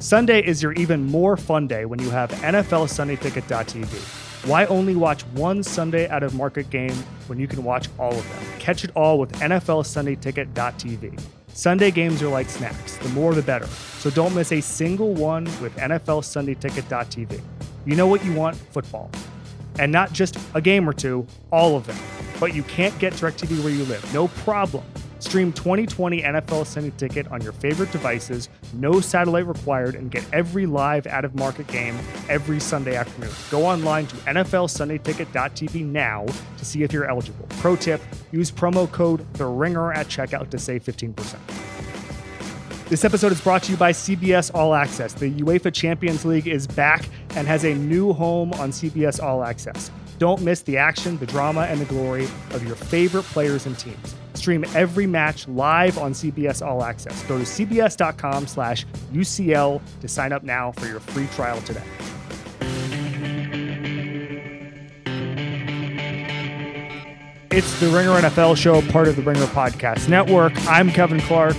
Sunday is your even more fun day when you have NFL Sunday Ticket.tv. Why only watch one Sunday out of market game when you can watch all of them? Catch it all with NFL Sunday Ticket.tv. Sunday games are like snacks, the more the better. So don't miss a single one with NFL Sunday Ticket.tv. You know what you want? Football. And not just a game or two, all of them. But you can't get DirecTV where you live. No problem. Stream 2020 NFL Sunday Ticket on your favorite devices, no satellite required, and get every live out of market game every Sunday afternoon. Go online to NFLSundayTicket.tv now to see if you're eligible. Pro tip use promo code The Ringer at checkout to save 15%. This episode is brought to you by CBS All Access. The UEFA Champions League is back and has a new home on CBS All Access. Don't miss the action, the drama, and the glory of your favorite players and teams. Stream every match live on CBS All Access. Go to cbs.com slash UCL to sign up now for your free trial today. It's the Ringer NFL show, part of the Ringer Podcast Network. I'm Kevin Clark.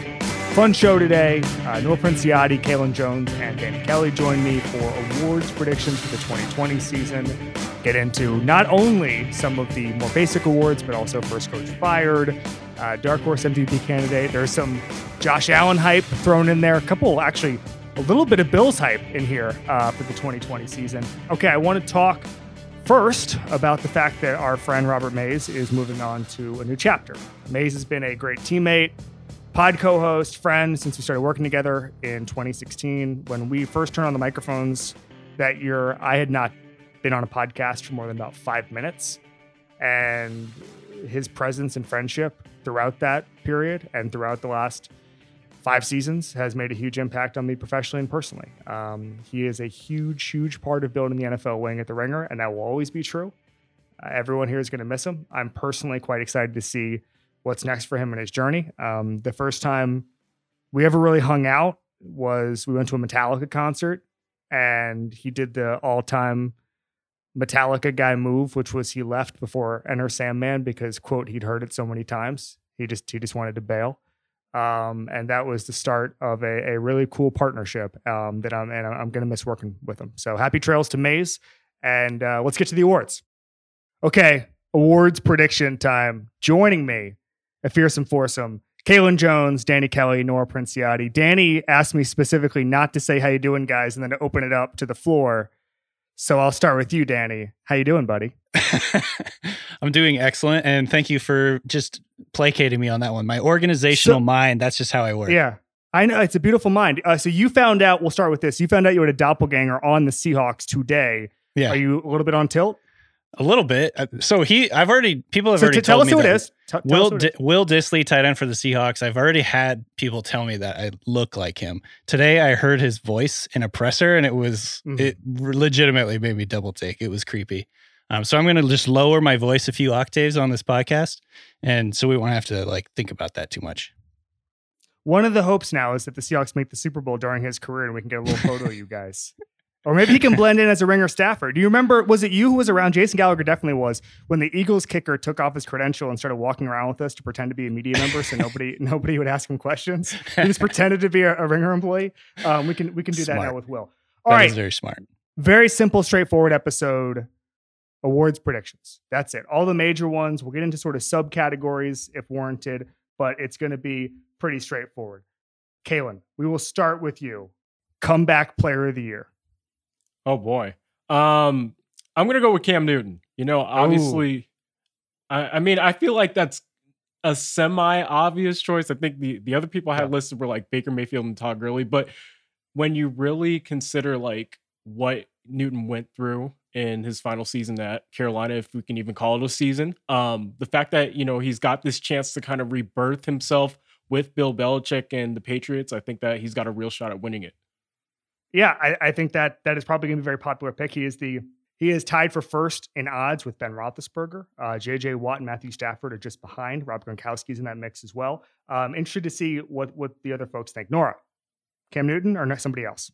Fun show today. Uh, Nora Princiotti, Kaelen Jones, and Danny Kelly join me for awards predictions for the 2020 season. Get into not only some of the more basic awards, but also first coach fired, uh, dark horse MVP candidate. There's some Josh Allen hype thrown in there. A couple, actually, a little bit of Bills hype in here uh, for the 2020 season. Okay, I want to talk first about the fact that our friend Robert Mays is moving on to a new chapter. Mays has been a great teammate, pod co-host, friend since we started working together in 2016. When we first turned on the microphones that year, I had not been on a podcast for more than about five minutes, and his presence and friendship throughout that period and throughout the last five seasons has made a huge impact on me professionally and personally. Um, he is a huge, huge part of building the NFL wing at the Ringer, and that will always be true. Uh, everyone here is going to miss him. I'm personally quite excited to see what's next for him in his journey. Um, the first time we ever really hung out was we went to a Metallica concert, and he did the all-time Metallica guy move, which was he left before Enter Sandman because quote he'd heard it so many times. He just he just wanted to bail. Um, and that was the start of a, a really cool partnership um, that I'm and I'm going to miss working with him. So happy trails to Mays, and uh, let's get to the awards. Okay, awards prediction time. Joining me, a fearsome foursome, Kaelen Jones, Danny Kelly, Nora Princiotti. Danny asked me specifically not to say how you doing, guys, and then to open it up to the floor. So I'll start with you, Danny. How you doing, buddy? I'm doing excellent, and thank you for just placating me on that one. My organizational So- mind, that's just how I work. Yeah. I know it's a beautiful mind. Uh, so you found out. We'll start with this. You found out you had a doppelganger on the Seahawks today. Yeah. Are you a little bit on tilt? A little bit. Uh, So he, I've already, people have So already tell told us me who it is. T- tell us Will who it Will Dissly, tight end for the Seahawks. I've already had people tell me that I look like him. Today, I heard his voice in a presser, and it was Mhm. it legitimately made me double take. It was creepy. Um, so I'm going to just lower my voice a few octaves on this podcast, and so we won't have to like think about that too much. One of the hopes now is that the Seahawks make the Super Bowl during his career, and we can get a little photo of you guys. Or maybe he can blend in as a ringer staffer. Do you remember? Was it you who was around? Jason Gallagher definitely was when the Eagles kicker took off his credential and started walking around with us to pretend to be a media member, so nobody nobody would ask him questions. He just pretended to be a, a ringer employee. Um, we can we can do that now with Will. All That right, is very smart. very simple, straightforward episode. Awards predictions. That's it. All the major ones. We'll get into sort of subcategories if warranted, but it's going to be pretty straightforward. Kaelen, we will start with you. Comeback player of the year. Oh boy. Um, I'm gonna go with Cam Newton. You know, obviously, I, I mean, I feel like that's a semi-obvious choice. I think the the other people I had Yeah. listed were like Baker Mayfield and Todd Gurley, but when you really consider like what Newton went through in his final season at Carolina, if we can even call it a season, um, the fact that you know he's got this chance to kind of rebirth himself with Bill Belichick and the Patriots, I think that he's got a real shot at winning it. Yeah, I, I think that that is probably going to be a very popular pick. He is the he is tied for first in odds with Ben Roethlisberger. Uh, J.J. Watt and Matthew Stafford are just behind. Rob Gronkowski's in that mix as well. Um, interested to see what what the other folks think. Nora, Cam Newton or somebody else?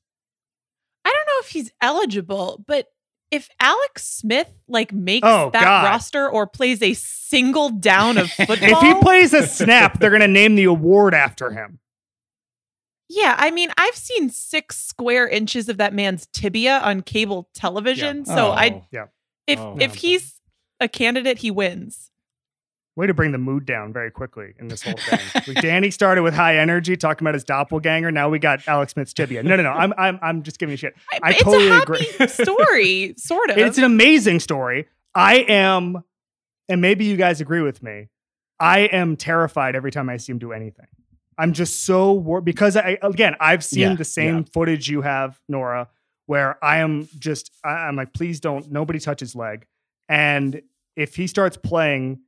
I don't know if he's eligible, but if Alex Smith like makes Oh, that God. roster or plays a single down of football, If he plays a snap, they're going to name the award after him. Yeah, I mean, I've seen six square inches of that man's tibia on cable television. So I Oh. Yeah. if Oh. if he's a candidate, he wins. Way to bring the mood down very quickly in this whole thing. Danny started with high energy, talking about his doppelganger. Now we got Alex Smith's tibia. No, no, no. I'm, I'm, I'm just giving you shit. I it's totally a happy agree. story, sort of. It's an amazing story. I am, and maybe you guys agree with me. I am terrified every time I see him do anything. I'm just so wor- because I again I've seen Yeah, the same yeah. footage you have, Nora, where I am just I, I'm like, please don't nobody touch his leg. And if he starts playing,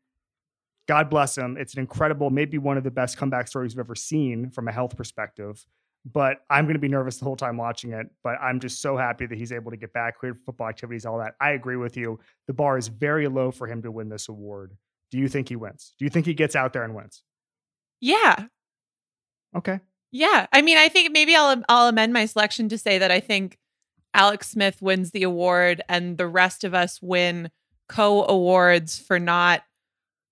God bless him. It's an incredible, maybe one of the best comeback stories we've ever seen from a health perspective. But I'm going to be nervous the whole time watching it. But I'm just so happy that he's able to get back, cleared football activities, all that. I agree with you. The bar is very low for him to win this award. Do you think he wins? Do you think he gets out there and wins? yeah, Okay. yeah. I mean, I think maybe I'll I'll amend my selection to say that I think Alex Smith wins the award, and the rest of us win co awards for not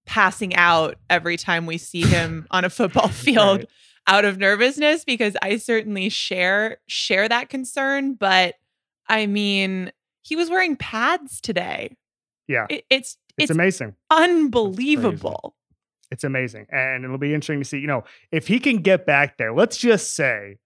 passing out every time we see him on a football field Right. out of nervousness because I certainly share share that concern but I mean he was wearing pads today. Yeah. It, it's It's, it's amazing. unbelievable. It's amazing. And it'll be interesting to see, you know, if he can get back there, let's just say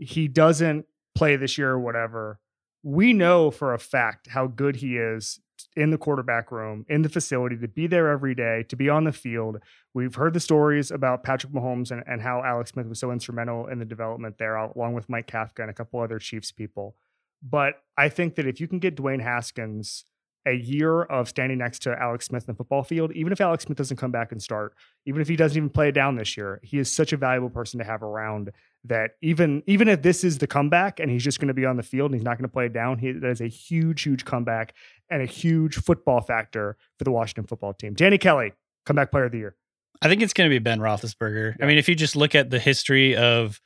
he doesn't play this year or whatever. We know for a fact how good he is in the quarterback room, in the facility, to be there every day, to be on the field. We've heard the stories about Patrick Mahomes and, and how Alex Smith was so instrumental in the development there, along with Mike Kafka and a couple other Chiefs people. But I think that if you can get Dwayne Haskins a year of standing next to Alex Smith in the football field, even if Alex Smith doesn't come back and start, even if he doesn't even play it down this year, he is such a valuable person to have around that even even if this is the comeback and he's just going to be on the field and he's not going to play it down, he that is a huge, huge comeback and a huge football factor for the Washington football team. Danny Kelly, comeback player of the year. I think it's going to be Ben Roethlisberger. Yeah. I mean, if you just look at the history of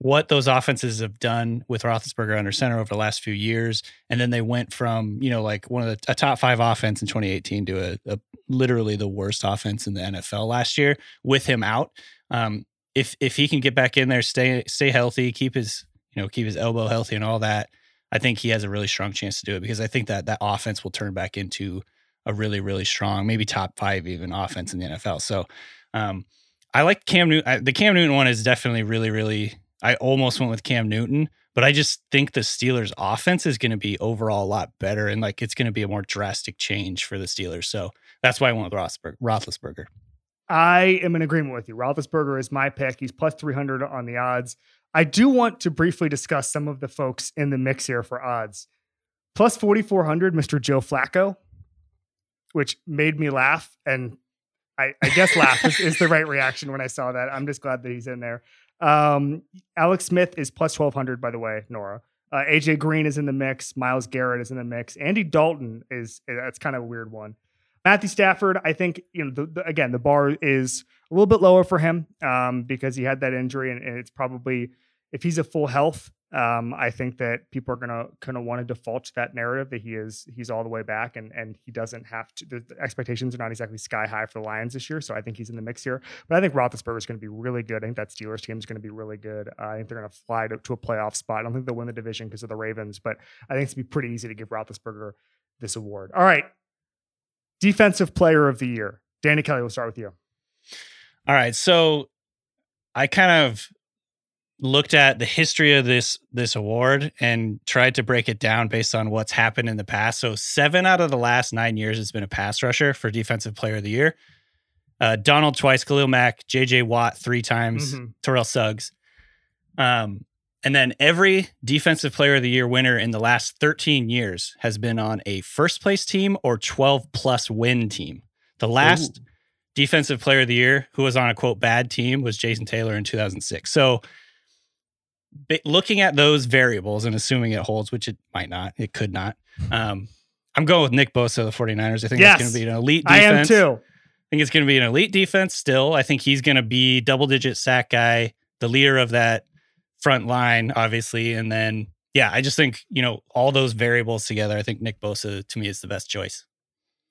what those offenses have done with Roethlisberger under center over the last few years, and then they went from you know like one of the a top five offense in 2018 to a, a literally the worst offense in the NFL last year with him out. Um, if if he can get back in there, stay stay healthy, keep his you know keep his elbow healthy and all that, I think he has a really strong chance to do it because I think that that offense will turn back into a really really strong, maybe top five even offense in the NFL. So. Um, I like Cam Newton. The Cam Newton one is definitely really, really. I almost went with Cam Newton, but I just think the Steelers' offense is going to be overall a lot better, and like it's going to be a more drastic change for the Steelers. So that's why I went with Roethlisberger. Roethlisberger. I am in agreement with you. Roethlisberger is my pick. He's plus 300 on the odds. I do want to briefly discuss some of the folks in the mix here for odds. Plus 4,400, Mr. Joe Flacco, which made me laugh. And I, I guess laugh is, is the right reaction when I saw that. I'm just glad that he's in there. Um, Alex Smith is plus 1,200, by the way, Nora. Uh, AJ Green is in the mix. Myles Garrett is in the mix. Andy Dalton is, that's kind of a weird one. Matthew Stafford, I think you know the, the, again the bar is a little bit lower for him um, because he had that injury, and, and it's probably if he's a full health, um, I think that people are gonna kind of want to default to that narrative that he is he's all the way back, and and he doesn't have to. The, expectations are not exactly sky high for the Lions this year, so I think he's in the mix here. But I think Roethlisberger is going to be really good. I think that Steelers team is going to be really good. Uh, I think they're going to fly to, to a playoff spot. I don't think they'll win the division because of the Ravens, but I think it's be pretty easy to give Roethlisberger this award. All right. Defensive player of the year. Danny Kelly, we'll start with you. All right, so I kind of looked at the history of this this award and tried to break it down based on what's happened in the past. So seven out of the last nine years has been a pass rusher for defensive player of the year. Uh, Donald twice, Khalil Mack, J.J. Watt three times, Mhm. Terrell Suggs. Um, and then every defensive player of the year winner in the last 13 years has been on a first place team or 12 plus win team. The last defensive player of the year who was on a quote bad team was Jason Taylor in 2006. So ba- looking at those variables and assuming it holds, which it might not, it could not. Um, I'm going with Nick Bosa, of the 49ers. I think Yes. it's going to be an elite defense. I am too. I think it's going to be an elite defense still. I think he's going to be double digit sack guy, the leader of that front line, obviously. And then, yeah, I just think, you know, all those variables together, I think Nick Bosa to me is the best choice.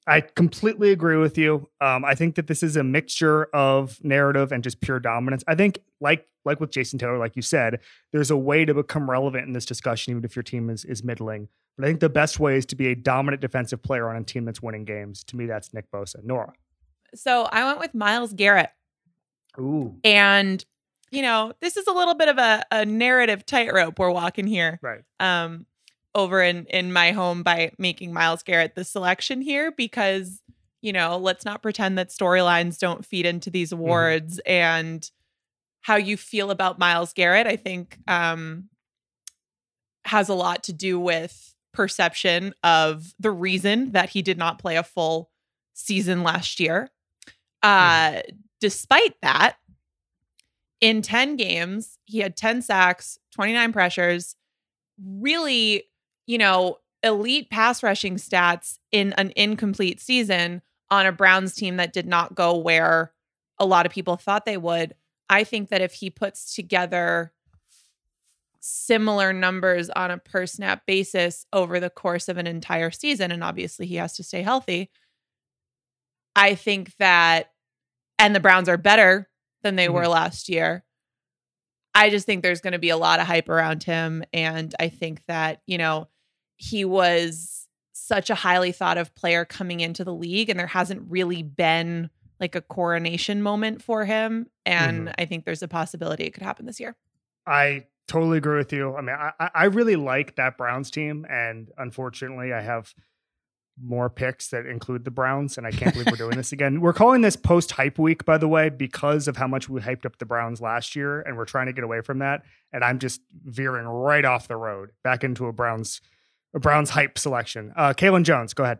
I completely agree with you. Um, I think that this is a mixture of narrative and just pure dominance. I think, like like with Jason Taylor, like you said, there's a way to become relevant in this discussion, even if your team is is middling. But I think the best way is to be a dominant defensive player on a team that's winning games. To me, that's Nick Bosa. Nora. So I went with Myles Garrett. Ooh. And, you know, this is a little bit of a, a narrative tightrope we're walking here. Right. Um, over in in my home by making Myles Garrett the selection here because, you know, let's not pretend that storylines don't feed into these awards mm-hmm. and how you feel about Myles Garrett, I think um has a lot to do with perception of the reason that he did not play a full season last year. Uh, mm. Despite that, in 10 games, he had 10 sacks, 29 pressures, really, you know, elite pass rushing stats in an incomplete season on a Browns team that did not go where a lot of people thought they would. I think that if he puts together similar numbers on a per snap basis over the course of an entire season, and obviously he has to stay healthy, I think that, and the Browns are better than they mm-hmm. were last year. I just think there's going to be a lot of hype around him. And I think that, you know, he was such a highly thought of player coming into the league, and there hasn't really been like a coronation moment for him. And mm-hmm. I think there's a possibility it could happen this year. I totally agree with you. I mean, I, I really like that Browns team. And unfortunately, I have more picks that include the Browns, and I can't believe we're doing this again. We're calling this post hype week, by the way, because of how much we hyped up the Browns last year, and we're trying to get away from that. And I'm just veering right off the road back into a Browns a Browns hype selection. Uh Kaelen Jones, go ahead.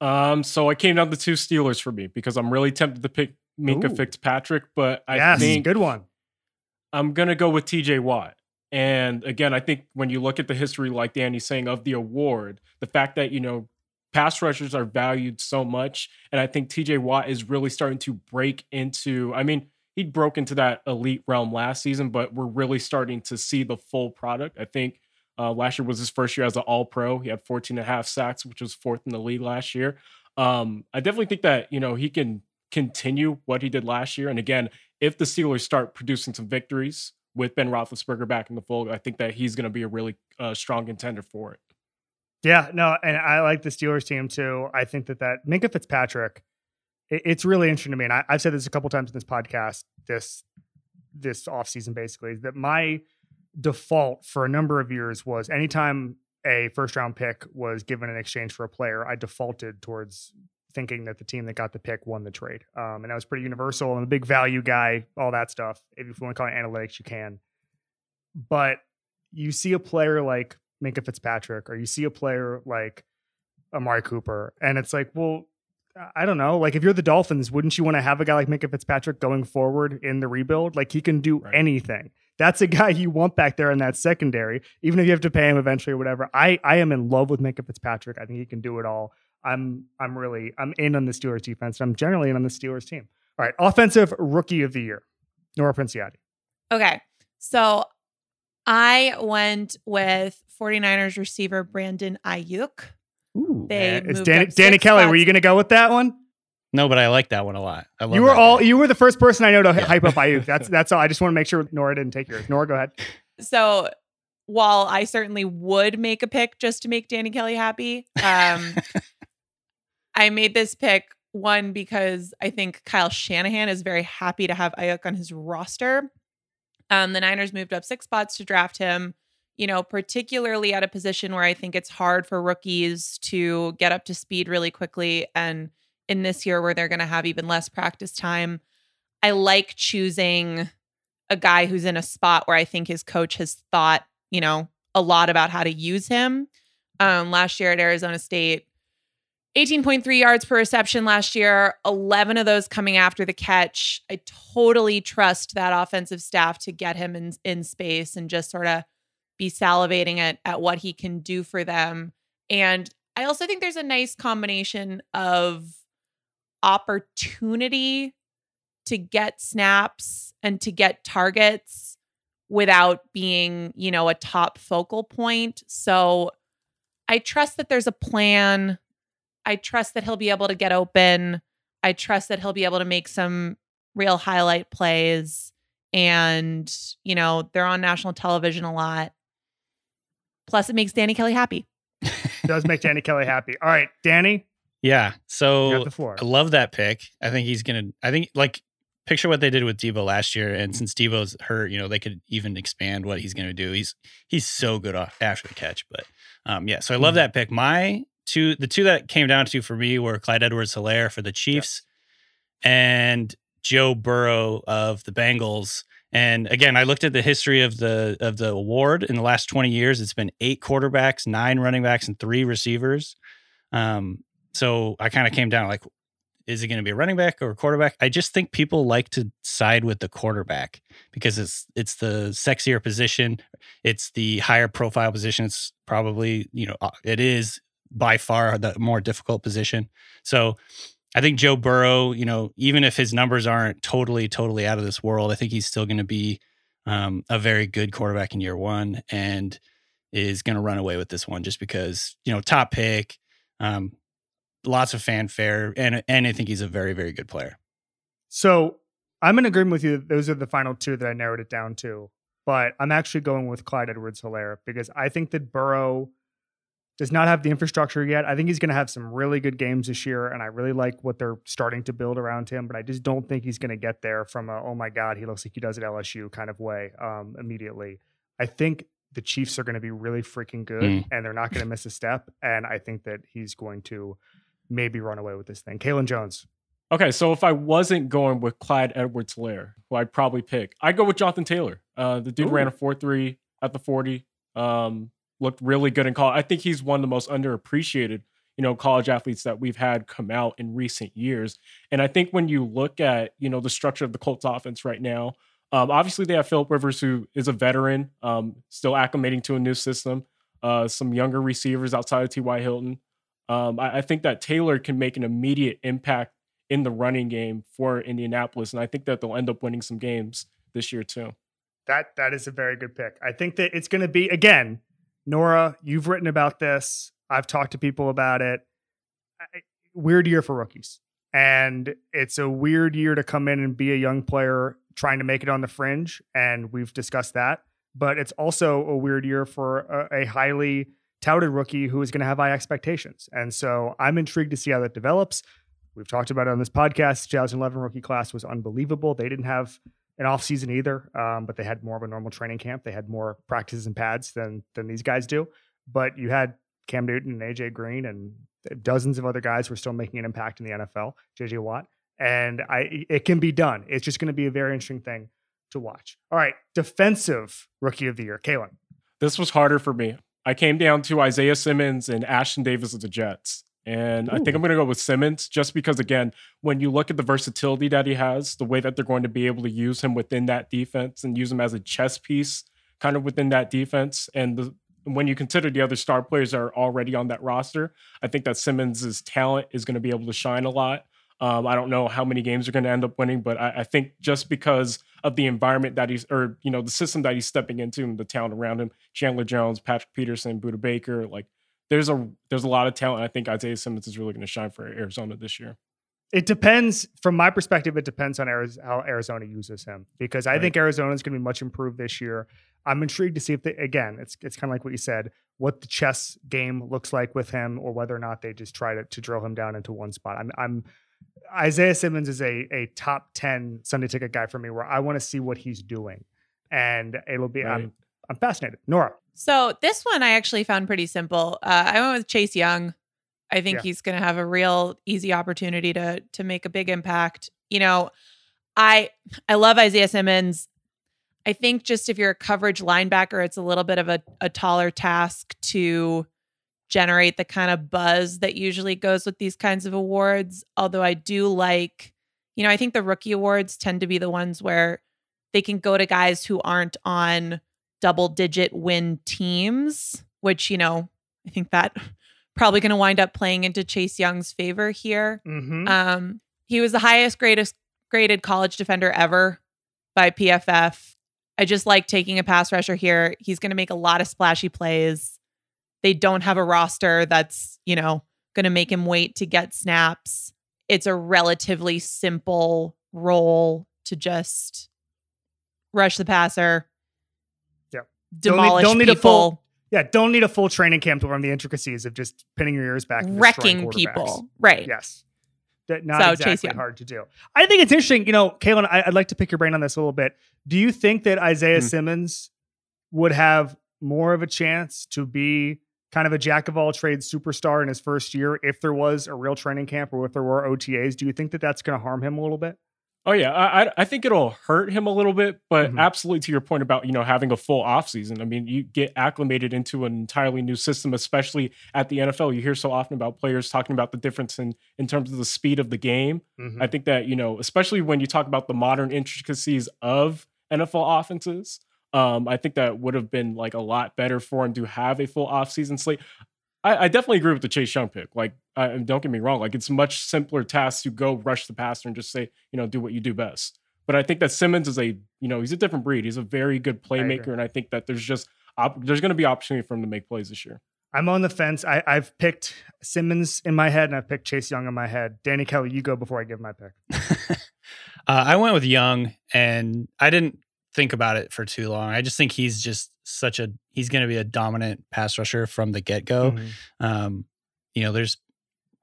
Um, so I came down to two Steelers for me because I'm really tempted to pick Minkah Ooh. Fitzpatrick, but I yes, think good one. I'm gonna go with TJ Watt. And again, I think when you look at the history, like Danny's saying, of the award, the fact that, you know, pass rushers are valued so much. And I think TJ Watt is really starting to break into, I mean, he broke into that elite realm last season, but we're really starting to see the full product. I think uh, last year was his first year as an all pro. He had 14 and a half sacks, which was fourth in the league last year. Um, I definitely think that, you know, he can continue what he did last year. And again, if the Steelers start producing some victories with Ben Roethlisberger back in the fold, I think that he's going to be a really uh, strong contender for it. Yeah, no, and I like the Steelers team too. I think that that Minkah Fitzpatrick, it, it's really interesting to me, and I, have said this a couple times in this podcast this this offseason basically that my default for a number of years was anytime a first round pick was given in exchange for a player, I defaulted towards thinking that the team that got the pick won the trade. Um, and that was pretty universal. I'm a big value guy, all that stuff. If you want to call it analytics, you can. But you see a player like Minkah Fitzpatrick, or you see a player like Amari Cooper, and it's like, well, I don't know. Like, if you're the Dolphins, wouldn't you want to have a guy like Minkah Fitzpatrick going forward in the rebuild? Like, he can do right. anything. That's a guy you want back there in that secondary, even if you have to pay him eventually or whatever. I I am in love with Minkah Fitzpatrick. I think he can do it all. I'm I'm really I'm in on the Steelers defense. I'm generally in on the Steelers team. All right, offensive rookie of the year, Nora Princiotti. Okay, so I went with 49ers receiver Brandon Aiyuk. Ooh, they eh, is Danny, Danny Kelly. Spots. Were you going to go with that one? No, but I like that one a lot. I love you were all you were the first person I know to hype up Aiyuk. That's that's all. I just want to make sure Nora didn't take yours. Nora, go ahead. So while I certainly would make a pick just to make Danny Kelly happy, um, I made this pick one because I think Kyle Shanahan is very happy to have Aiyuk on his roster. Um, the Niners moved up six spots to draft him, you know, particularly at a position where I think it's hard for rookies to get up to speed really quickly. And in this year where they're going to have even less practice time, I like choosing a guy who's in a spot where I think his coach has thought, you know, a lot about how to use him. Um, last year at Arizona State, 18.3 yards per reception last year, 11 of those coming after the catch. I totally trust that offensive staff to get him in, in space and just sort of be salivating at, at what he can do for them. And I also think there's a nice combination of opportunity to get snaps and to get targets without being, you know, a top focal point. So I trust that there's a plan I trust that he'll be able to get open. I trust that he'll be able to make some real highlight plays. And, you know, they're on national television a lot. Plus, it makes Danny Kelly happy. Does make Danny Kelly happy. All right, Danny, Yeah. So have the floor. I love that pick. I think he's gonna. I think like picture what they did with Debo last year, and since Debo's hurt, you know they could even expand what he's gonna do. He's he's so good off after the catch. But um, yeah, so I love Mhm. that pick. My two, the two that came down to for me were Clyde Edwards-Helaire for the Chiefs, and Joe Burrow of the Bengals. And again, I looked at the history of the of the award in the last 20 years. It's been eight quarterbacks, nine running backs, and three receivers. Um, so I kind of came down like, is it going to be a running back or a quarterback? I just think people like to side with the quarterback because it's it's the sexier position, it's the higher profile position. It's probably you know uh, it is by far the more difficult position. So I think Joe Burrow, you know, even if his numbers aren't totally totally out of this world, I think he's still going to be um, a very good quarterback in year one and is going to run away with this one just because you know top pick um, lots of fanfare, and and I think he's a very very good player. So I'm in agreement with you. Those are the final two that I narrowed it down to. But I'm actually going with Clyde Edwards Helaire because I think that Burrow does not have the infrastructure yet. I think he's going to have some really good games this year. And I really like what they're starting to build around him. But I just don't think he's going to get there from a, oh my God, he looks like he does at LSU kind of way um, immediately. I think the Chiefs are going to be really freaking good Mm. and they're not going to miss a step. And I think that he's going to maybe run away with this thing. Kaelen Jones. Okay, so if I wasn't going with Clyde Edwards Helaire, who I'd probably pick, I'd go with Jonathan Taylor. Uh, the dude Ooh. ran a 4 3 at the 40, um, looked really good in college. I think he's one of the most underappreciated, you know, college athletes that we've had come out in recent years. And I think when you look at, you know, the structure of the Colts offense right now, um, obviously they have Philip Rivers, who is a veteran, um, still acclimating to a new system, uh, some younger receivers outside of T.Y. Hilton. Um, I, I think that Taylor can make an immediate impact in the running game for Indianapolis, and I think that they'll end up winning some games this year too. That that is a very good pick. I think that it's going to be again, Nora. You've written about this. I've talked to people about it. I- Weird year for rookies, and it's a weird year to come in and be a young player trying to make it on the fringe. And we've discussed that. But it's also a weird year for a, a highly touted rookie who is going to have high expectations. And so I'm intrigued to see how that develops. We've talked about it on this podcast. 2011 rookie class was unbelievable. They didn't have an off season either, um, but they had more of a normal training camp. They had more practices and pads than than these guys do. But you had Cam Newton and AJ Green and dozens of other guys who are still making an impact in the NFL. JJ Watt, and I it can be done. It's just going to be a very interesting thing to watch. All right, defensive rookie of the year, Kaelen. This was harder for me. I came down to Isaiah Simmons and Ashtyn Davis of the Jets. And I think I'm going to go with Simmons just because, again, when you look at the versatility that he has, the way that they're going to be able to use him within that defense and use him as a chess piece kind of within that defense. And the, when you consider the other star players that are already on that roster, I think that Simmons' talent is going to be able to shine a lot. Um, I don't know how many games are going to end up winning, but I, I think just because of the environment that he's, or you know, the system that he's stepping into, and the talent around him, Chandler Jones, Patrick Peterson, Budda Baker, like there's a there's a lot of talent. I think Isaiah Simmons is really going to shine for Arizona this year. It depends from my perspective. It depends on how Arizona uses him because I Right. think Arizona is going to be much improved this year. I'm intrigued to see if they again. It's it's kind of like what you said, what the chess game looks like with him, or whether or not they just try to, to drill him down into one spot. I'm I'm Isaiah Simmons is a a top ten Sunday ticket guy for me, where I want to see what he's doing, and it'll be Right. I'm I'm fascinated. Nora, So this one I actually found pretty simple. Uh, I went with Chase Young. I think Yeah. he's going to have a real easy opportunity to to make a big impact. You know, I I love Isaiah Simmons. I think just if you're a coverage linebacker, it's a little bit of a, a taller task to generate the kind of buzz that usually goes with these kinds of awards. Although I do like, you know, I think the rookie awards tend to be the ones where they can go to guys who aren't on double digit win teams, which, you know, I think that probably going to wind up playing into Chase Young's favor here. mm-hmm. Um, he was the highest graded graded college defender ever by PFF. I just like taking a pass rusher here. He's going to make a lot of splashy plays. They don't have a roster that's, you know, going to make him wait to get snaps. It's a relatively simple role to just rush the passer. Yep. Demolish don't need a people, full- Yeah, don't need a full training camp to learn the intricacies of just pinning your ears back, and wrecking people. Right. Yes. That not So, exactly Young. hard to do. I think it's interesting. You know, Kaelen, I, I'd like to pick your brain on this a little bit. Do you think that Isaiah Hmm. Simmons would have more of a chance to be kind of a jack of all trades superstar in his first year if there was a real training camp or if there were OTAs? Do you think that that's going to harm him a little bit? Oh yeah, I I- I think it'll hurt him a little bit, but Mhm. absolutely to your point about you know having a full offseason. I mean, you get acclimated into an entirely new system, especially at the NFL. You hear so often about players talking about the difference in in terms of the speed of the game. Mm-hmm. I think that you know, especially when you talk about the modern intricacies of NFL offenses, um, I think that would have been like a lot better for him to have a full offseason slate. I, I definitely agree with the Chase Young pick. Like, I, don't get me wrong, like it's much simpler task to go rush the passer and just say, you know, do what you do best. But I think that Simmons is a, you know, he's a different breed. He's a very good agree. playmaker, and I think that there's just op- there's going to be opportunity for him to make plays this year. I'm on the fence. I, I've picked Simmons in my head and I've picked Chase Young in my head. Danny Kelly, you go before I give my pick. uh, I went with Young, and I didn't think about it for too long. I just think he's just such a he's going to be a dominant pass rusher from the get go. Mhm. Um, you know, there's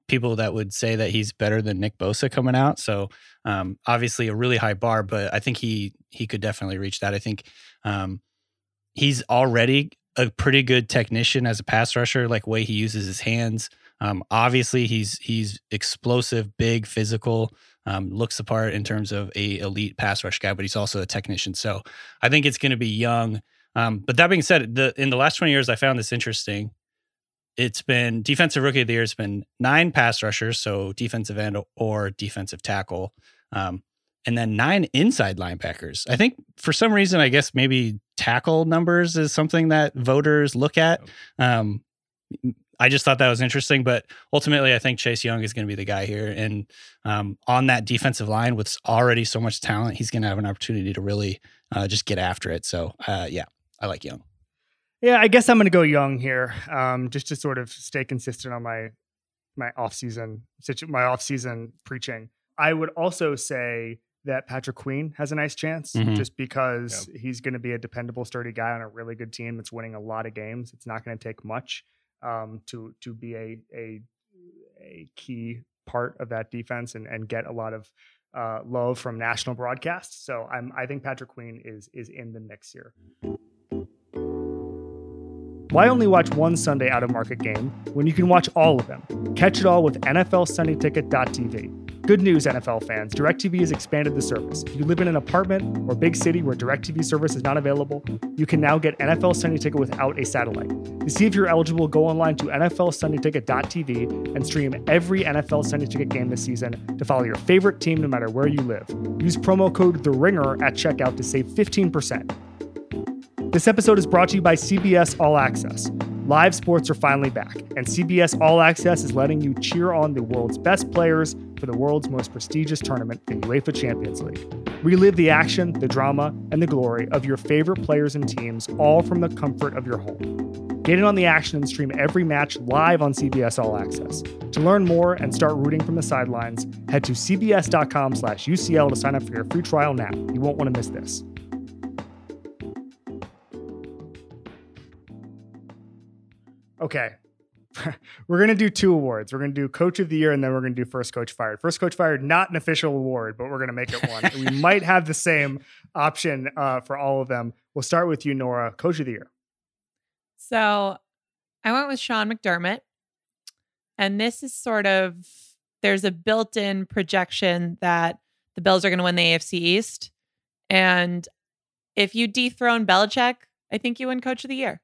people that would say that he's better than Nick Bosa coming out. So um, obviously a really high bar, but I think he he could definitely reach that. I think um, he's already a pretty good technician as a pass rusher, like way he uses his hands. Um, obviously, he's he's explosive, big, physical, um, looks the part in terms of a elite pass rush guy, but he's also a technician. So I think it's going to be young. Um, but that being said, the in the last twenty years, I found this interesting. It's been defensive rookie of the year. It's been nine pass rushers, so defensive end or defensive tackle, um, and then nine inside linebackers. I think for some reason, I guess maybe tackle numbers is something that voters look at. Um, I just thought that was interesting, but ultimately, I think Chase Young is going to be the guy here. And um, on that defensive line with already so much talent, he's going to have an opportunity to really uh, just get after it. So, uh, yeah, I like Young. Yeah, I guess I'm going to go young here, um, just to sort of stay consistent on my my off season my off season preaching. I would also say that Patrick Queen has a nice chance, Mhm. just because he's going to be a dependable, sturdy guy on a really good team that's winning a lot of games. It's not going to take much um, to to be a a a key part of that defense and and get a lot of uh, love from national broadcasts. So I'm I think Patrick Queen is is in the mix here. Why only watch one Sunday out of market game when you can watch all of them? Catch it all with NFL SundayTicket.tv. Good news, NFL fans. DirecTV has expanded the service. If you live in an apartment or big city where DirecTV service is not available, you can now get NFL Sunday Ticket without a satellite. To see if you're eligible, go online to NFLSundayTicket.tv and stream every NFL Sunday Ticket game this season to follow your favorite team no matter where you live. Use promo code The Ringer at checkout to save 15%. This episode is brought to you by CBS All Access. Live sports are finally back, and CBS All Access is letting you cheer on the world's best players for the world's most prestigious tournament, the UEFA Champions League. Relive the action, the drama, and the glory of your favorite players and teams, all from the comfort of your home. Get in on the action and stream every match live on CBS All Access. To learn more and start rooting from the sidelines, head to cbs.com/ucl to sign up for your free trial now. You won't want to miss this. Okay. we're going to do two awards. We're going to do coach of the year and then we're going to do first coach fired. First coach fired, not an official award, but we're going to make it one. We might have the same option uh, for all of them. We'll start with you, Nora, coach of the year. So I went with Sean McDermott. And this is sort of there's a built-in projection that the Bills are going to win the AFC East. And if you dethrone Belichick, I think you win coach of the year.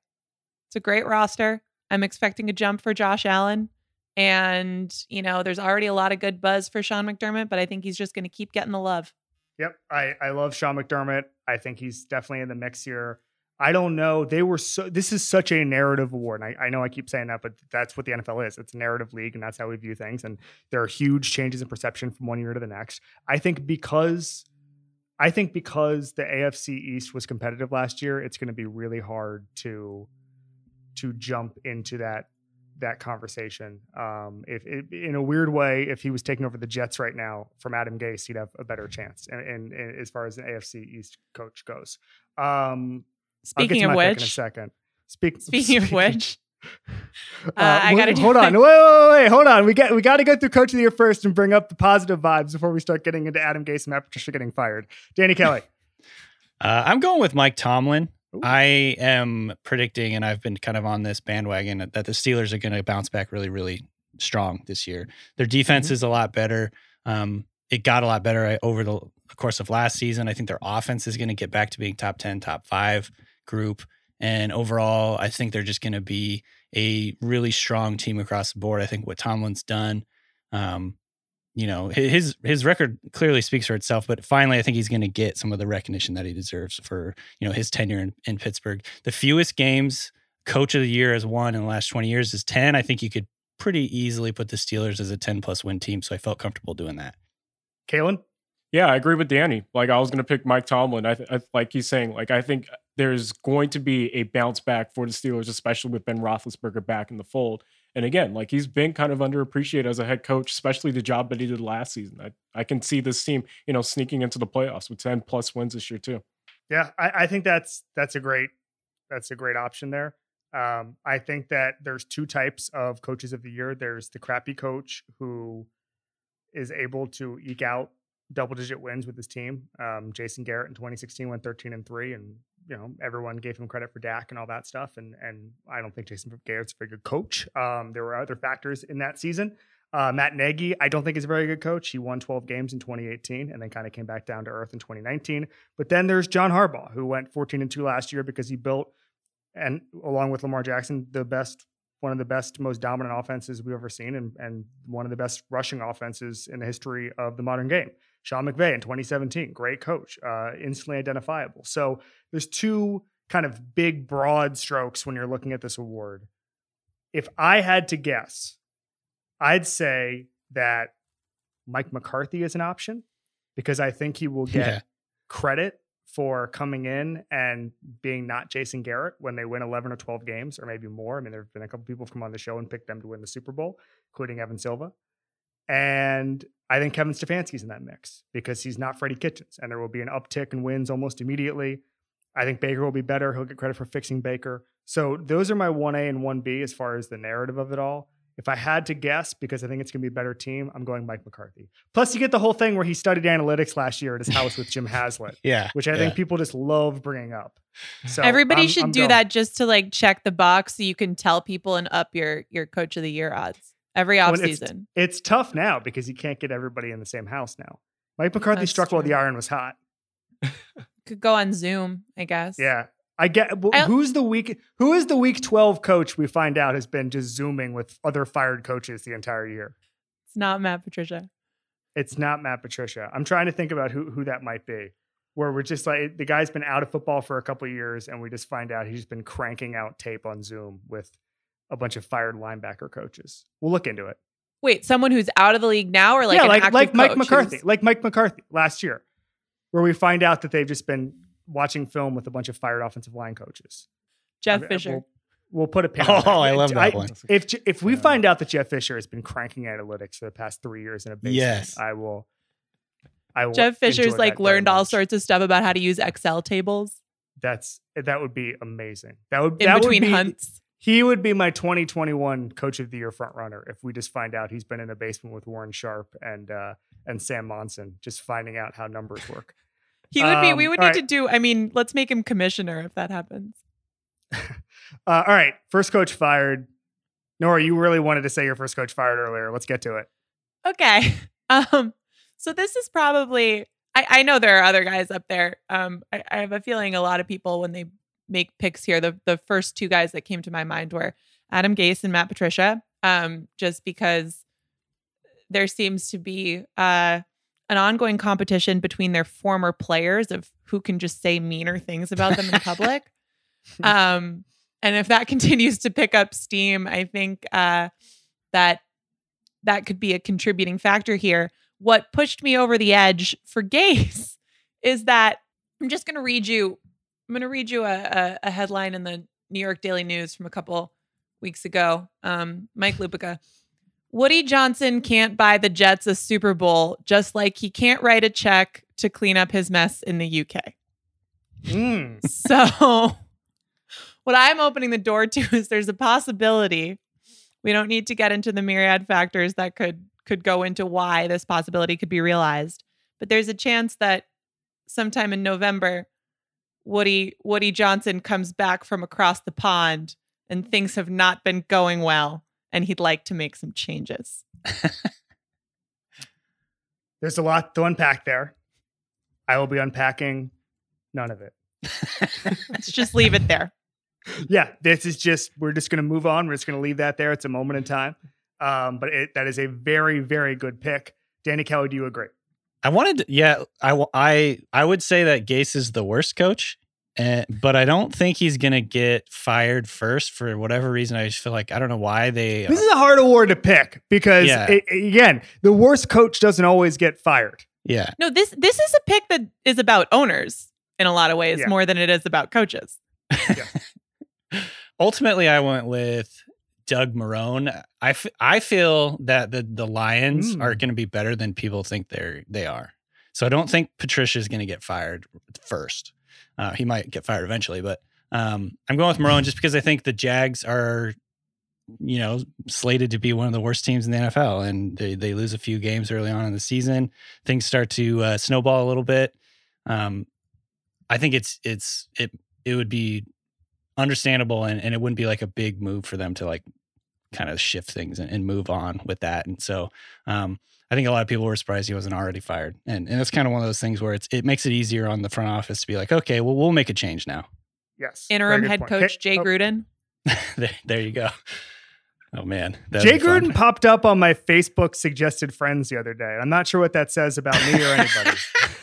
It's a great roster. I'm expecting a jump for Josh Allen. And, you know, there's already a lot of good buzz for Sean McDermott, but I think he's just going to keep getting the love. Yep. I, I love Sean McDermott. I think he's definitely in the mix here. I don't know. They were so, this is such a narrative award. And I, I know I keep saying that, but that's what the NFL is. It's a narrative league, and that's how we view things. And there are huge changes in perception from one year to the next. I think because I think because the AFC East was competitive last year, it's going to be really hard to to jump into that that conversation. Um, if, if in a weird way, if he was taking over the Jets right now from Adam Gase, he'd have a better chance. And, and, and as far as an AFC East coach goes, um, Speaking of which, in a second. Speak, speaking of which, uh, I gotta hold my- on. Wait, wait, wait, hold on. We got we got to go through Coach of the Year first and bring up the positive vibes before we start getting into Adam Gase and Matt Patricia getting fired. Danny Kelly. Uh, I'm going with Mike Tomlin. Ooh. I am predicting, and I've been kind of on this bandwagon that the Steelers are going to bounce back really, really strong this year. Their defense Mm-hmm. is a lot better. Um, it got a lot better uh, over the course of last season. I think their offense is going to get back to being top 10, top five group. And overall, I think they're just going to be a really strong team across the board. I think what Tomlin's done, um, you know, his his record clearly speaks for itself. But finally, I think he's going to get some of the recognition that he deserves for you know his tenure in, in Pittsburgh. The fewest games Coach of the Year has won in the last twenty years is ten. I think you could pretty easily put the Steelers as a ten plus win team. So I felt comfortable doing that. Kaelen. Yeah, I agree with Danny. Like I was going to pick Mike Tomlin. I, th- I like he's saying. Like I think there's going to be a bounce back for the Steelers, especially with Ben Roethlisberger back in the fold. And again, like he's been kind of underappreciated as a head coach, especially the job that he did last season. I, I can see this team, you know, sneaking into the playoffs with 10 plus wins this year too. Yeah, I, I think that's that's a great that's a great option there. Um, I think that there's two types of coaches of the year. There's the crappy coach who is able to eke out double digit wins with his team. Um, Jason Garrett in 2016 went 13 and three, and you know everyone gave him credit for Dak and all that stuff. And and I don't think Jason Garrett's a very good coach. Um, there were other factors in that season. Uh, Matt Nagy, I don't think is a very good coach. He won 12 games in 2018 and then kind of came back down to earth in 2019. But then there's John Harbaugh, who went 14 and 2 last year because he built, and along with Lamar Jackson, the best, one of the best, most dominant offenses we've ever seen, and, and one of the best rushing offenses in the history of the modern game. Sean McVay in 2017, great coach, uh, instantly identifiable. So there's two kind of big, broad strokes when you're looking at this award. If I had to guess, I'd say that Mike McCarthy is an option because I think he will get Yeah. credit for coming in and being not Jason Garrett when they win 11 or 12 games or maybe more. I mean, there have been a couple people come on the show and picked them to win the Super Bowl, including Evan Silva. And I think Kevin Stefanski's in that mix because he's not Freddie Kitchens and there will be an uptick in wins almost immediately. I think Baker will be better. He'll get credit for fixing Baker. So those are my 1A and 1B as far as the narrative of it all. If I had to guess, because I think it's going to be a better team, I'm going Mike McCarthy. Plus, you get the whole thing where he studied analytics last year at his house with Jim Haslett, Yeah. which I yeah. think people just love bringing up. So Everybody I'm- should I'm do going- that just to like check the box so you can tell people and up your your coach of the year odds every off When it's- It's tough now because you can't get everybody in the same house now. Mike McCarthy That's struck while the iron was hot. Could go on Zoom, I guess. Yeah. I get I- who's the week who is the week 12 coach we find out has been just zooming with other fired coaches the entire year. It's not Matt Patricia. It's not Matt Patricia. I'm trying to think about who who that might be. Where we're just like the guy's been out of football for a couple of years, and we just find out he's been cranking out tape on Zoom with a bunch of fired linebacker coaches. We'll look into it. Wait, someone who's out of the league now or like yeah, an like active like Mike coach McCarthy, who's- like Mike McCarthy last year, where we find out that they've just been watching film with a bunch of fired offensive line coaches. Jeff I Fisher. We'll, we'll put a pin. Oh. I love that I- one. If if we Yeah. find out that Jeff Fisher has been cranking analytics for the past three years in a basement, Yes. I will. I will. Jeff Fisher's like learned all sorts of stuff about how to use Excel tables That's that would be amazing. That would in that would between be- hunts. He would be my 2021 Coach of the Year front runner if we just find out he's been in a basement with Warren Sharp and uh, and Sam Monson, just finding out how numbers work. He would be. We Um, would need right. to do. I mean, let's make him commissioner if that happens. Uh, all right, first coach fired. Nora, you really wanted to say your first coach fired earlier. Let's get to it. Okay. Um. So this is probably. I, I know there are other guys up there. Um. I, I have a feeling a lot of people when they make picks here, the the first two guys that came to my mind were Adam Gase and Matt Patricia. Um. Just because there seems to be uh an ongoing competition between their former players of who can just say meaner things about them in public. um, and if that continues to pick up steam, I think uh, that that could be a contributing factor here. What pushed me over the edge for Gase is that I'm just going to read you. I'm going to read you a, a, a headline in the New York Daily News from a couple weeks ago. Um, Mike Lupica. Woody Johnson can't buy the Jets a Super Bowl, just like he can't write a check to clean up his mess in the UK. Mm. So, what I'm opening the door to is there's a possibility. We don't need to get into the myriad factors that could could go into why this possibility could be realized, but there's a chance that sometime in November, Woody Woody Johnson comes back from across the pond and things have not been going well, and he'd like to make some changes. There's a lot to unpack there. I will be unpacking none of it. Let's just leave it there. Yeah, this is just we're just going to move on. We're just going to leave that there. It's a moment in time. Um, but it, that is a very very good pick. Danny Kelly, do you agree? I wanted, to, yeah, I would say that Gase is the worst coach, and, but I don't think he's gonna get fired first for whatever reason. I just feel like I don't know why they. This is a hard award to pick because Yeah. it, again, the worst coach doesn't always get fired. yeah, No, this this is a pick that is about owners in a lot of ways Yeah. more than it is about coaches. ultimately I went with Doug Marrone. I, f- I feel that the the Lions Mm. are going to be better than people think they're they are. So I don't think Patricia is going to get fired first. Uh, he might get fired eventually, but um, I'm going with Marrone just because I think the Jags are, you know, slated to be one of the worst teams in the NFL, and they they lose a few games early on in the season. Things start to uh, snowball a little bit. Um, I think it's it's it it would be understandable and, and it wouldn't be like a big move for them to like kind of shift things and, and move on with that. And so um, I think a lot of people were surprised he wasn't already fired. And and it's kind of one of those things where it's it makes it easier on the front office to be like, okay, well we'll make a change now. Yes. Interim head point. coach Jay oh, Gruden. there, there you go. Oh man. that'd Jay be fun. Gruden popped up on my Facebook suggested friends the other day. I'm not sure what that says about me or anybody.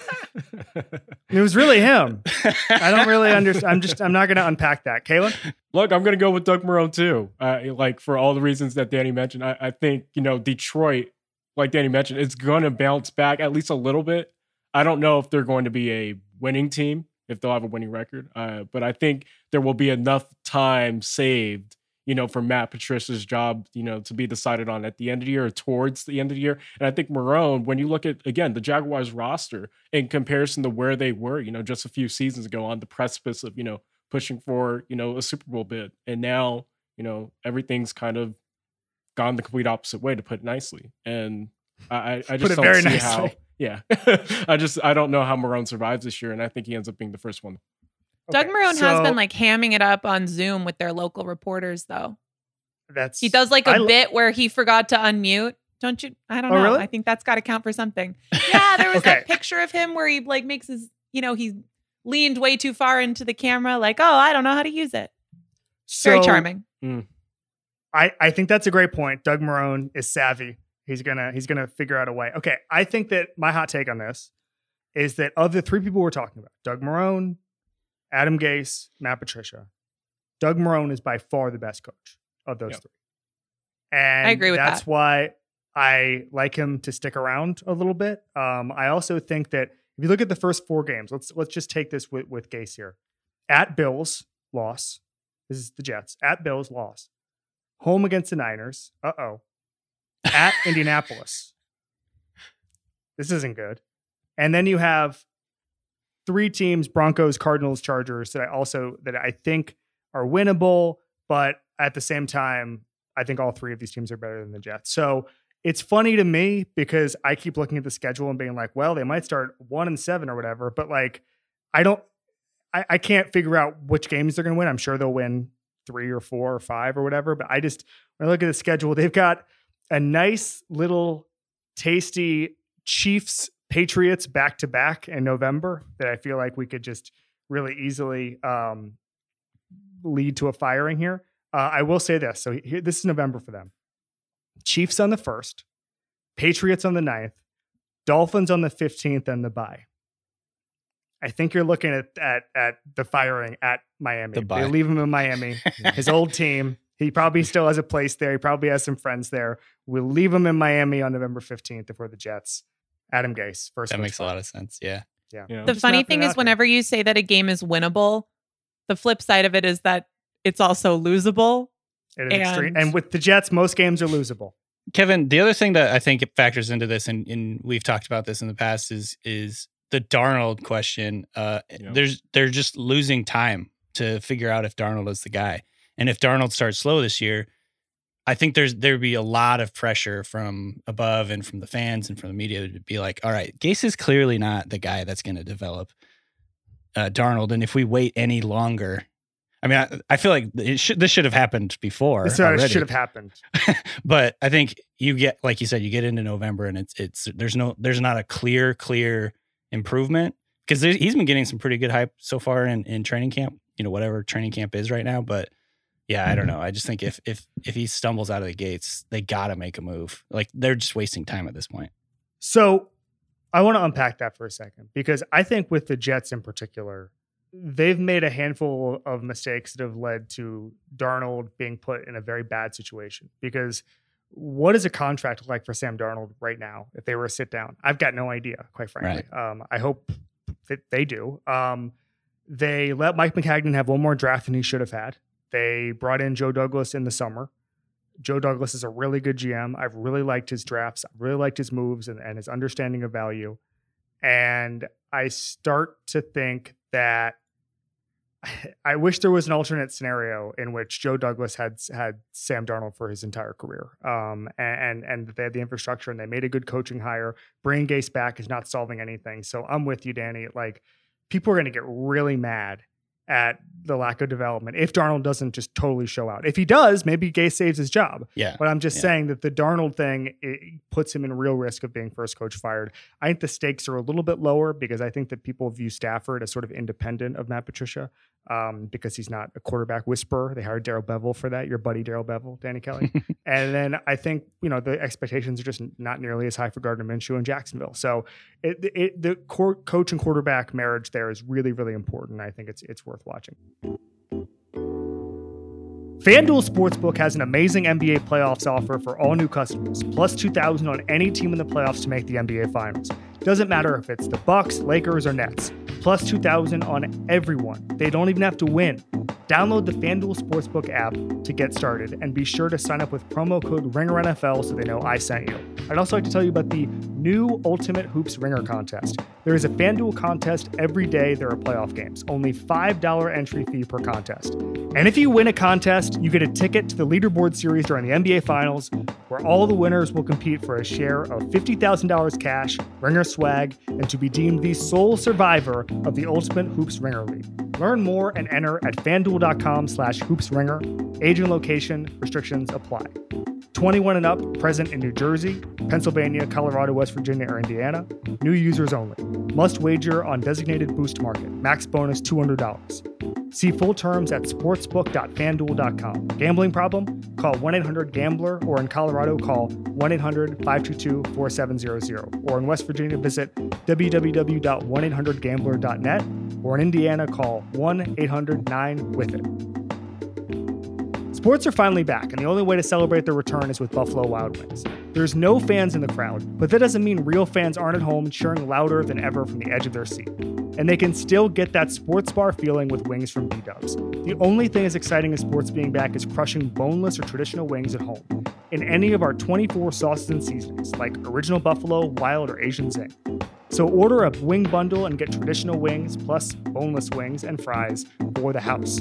it was really him. I don't really understand. I'm just. I'm not going to unpack that. Kaelen. Look, I'm going to go with Doug Marrone too. Uh, like for all the reasons that Danny mentioned, I, I think you know Detroit, like Danny mentioned, it's going to bounce back at least a little bit. I don't know if they're going to be a winning team, if they'll have a winning record, uh, but I think there will be enough time saved, you know, for Matt Patricia's job, you know, to be decided on at the end of the year or towards the end of the year. And I think Marrone, when you look at again the Jaguars roster in comparison to where they were, you know, just a few seasons ago on the precipice of you know pushing for you know a Super Bowl bid, and now you know everything's kind of gone the complete opposite way, to put it nicely. And I, I, just don't see nicely. how. Yeah, I just I don't know how Marrone survives this year, and I think he ends up being the first one. Doug Okay, Marrone has been like hamming it up on Zoom with their local reporters, though. That's He does like a I bit where he forgot to unmute. Don't you? I don't Oh, know. really? I think that's got to count for something. Yeah, there was Okay. that picture of him where he like makes his, you know, he leaned way too far into the camera, like, oh, I don't know how to use it. Very so charming. Mm. I, I think that's a great point. Doug Marrone is savvy. He's gonna he's gonna figure out a way. Okay, I think that my hot take on this is that of the three people we're talking about, Doug Marrone, Adam Gase, Matt Patricia, Doug Marrone is by far the best coach of those Yep. three. And I agree with that's that. why I like him to stick around a little bit. Um, I also think that if you look at the first four games, let's let's just take this with, with Gase here. At Bills, loss. This is the Jets. At Bills, loss. Home against the Niners. Uh oh. At Indianapolis. This isn't good. And then you have three teams Broncos, Cardinals, Chargers that I also that I think are winnable, but at the same time, I think all three of these teams are better than the Jets. So it's funny to me because I keep looking at the schedule and being like, well, they might start one and seven or whatever, but like I don't I, I can't figure out which games they're gonna win. I'm sure they'll win three or four or five or whatever. But I just when I look at the schedule, they've got a nice little tasty Chiefs Patriots back to back in November that I feel like we could just really easily um, lead to a firing here. Uh, I will say this. So here, this is November for them. Chiefs on the first, Patriots on the 9th, Dolphins on the 15th, and the bye. I think you're looking at at, at the firing at Miami. The. They leave him in Miami, his old team. He probably still has a place there. He probably has some friends there. We'll leave him in Miami on November 15th before the Jets. Adam Gase, first. That coach makes a lot of sense. Yeah. Yeah. You know? The funny thing is, whenever you say that a game is winnable, the flip side of it is that it's also losable. It is extreme. And- And with the Jets, most games are losable. Kevin, the other thing that I think factors into this, and, and we've talked about this in the past, is is the Darnold question. Uh, Yeah. There's they're just losing time to figure out if Darnold is the guy, and if Darnold starts slow this year, I think there's there'd be a lot of pressure from above and from the fans and from the media to be like, all right, Gase is clearly not the guy that's going to develop uh, Darnold, and if we wait any longer. I mean, I, I feel like should, this should have happened before. This already should have happened. but I think you get like you said, you get into November and it's it's there's no there's not a clear clear improvement because he's been getting some pretty good hype so far in in training camp. You know whatever training camp is right now, but yeah, I don't know. I just think if if if he stumbles out of the gates, they got to make a move. Like they're just wasting time at this point. So I want to unpack that for a second because I think with the Jets in particular, they've made a handful of mistakes that have led to Darnold being put in a very bad situation. Because what is a contract like for Sam Darnold right now if they were to sit down? I've got no idea, quite frankly. Um, I hope that they do. Um, they let Mike Maccagnan have one more draft than he should have had. They brought in Joe Douglas in the summer. Joe Douglas is a really good GM. I've really liked his drafts. I've really liked his moves and, and his understanding of value. And I start to think that I wish there was an alternate scenario in which Joe Douglas had had Sam Darnold for his entire career, um, and and they had the infrastructure and they made a good coaching hire. Bringing Gase back is not solving anything. So I'm with you, Danny. Like people are going to get really mad at the lack of development if Darnold doesn't just totally show out. If he does, maybe Gase saves his job. Yeah, But I'm just Yeah. saying that the Darnold thing it puts him in real risk of being first coach fired. I think the stakes are a little bit lower because I think that people view Stafford as sort of independent of Matt Patricia um, because he's not a quarterback whisperer. They hired Darrell Bevell for that. Your buddy Darrell Bevell, Danny Kelly. and then I think you know the expectations are just not nearly as high for Gardner Minshew in Jacksonville. So it, it, the coach and quarterback marriage there is really really important. I think it's it's worth watching. FanDuel Sportsbook has an amazing NBA playoffs offer for all new customers, plus 2000 on any team in the playoffs to make the NBA Finals. Doesn't matter if it's the Bucks, Lakers, or Nets. Plus 2000 on everyone. They don't even have to win. Download the FanDuel Sportsbook app to get started and be sure to sign up with promo code RINGERNFL so they know I sent you. I'd also like to tell you about the new Ultimate Hoops Ringer contest. There is a FanDuel contest every day there are playoff games, only $5 entry fee per contest. And if you win a contest, you get a ticket to the leaderboard series during the NBA Finals, where all the winners will compete for a share of $50,000 cash, Ringer swag, and to be deemed the sole survivor of the Ultimate Hoops Ringer League. Learn more and enter at fanduel.com slash hoopsringer. Age and location restrictions apply. 21 and up, present in New Jersey, Pennsylvania, Colorado, West Virginia, or Indiana. New users only. Must wager on designated boost market. Max bonus $200. See full terms at sportsbook.fanduel.com. Gambling problem? Call 1 800 Gambler, or in Colorado, call 1 800 522 4700. Or in West Virginia, visit www.1800gambler.net. Or in Indiana, call 1 800 9 with it. Sports are finally back, and the only way to celebrate their return is with Buffalo Wild Wings. There's no fans in the crowd, but that doesn't mean real fans aren't at home cheering louder than ever from the edge of their seat. And they can still get that sports bar feeling with wings from B Dubs. The only thing as exciting as sports being back is crushing boneless or traditional wings at home in any of our 24 sauces and seasonings, like original buffalo, wild, or Asian zing. So order a wing bundle and get traditional wings plus boneless wings and fries for the house.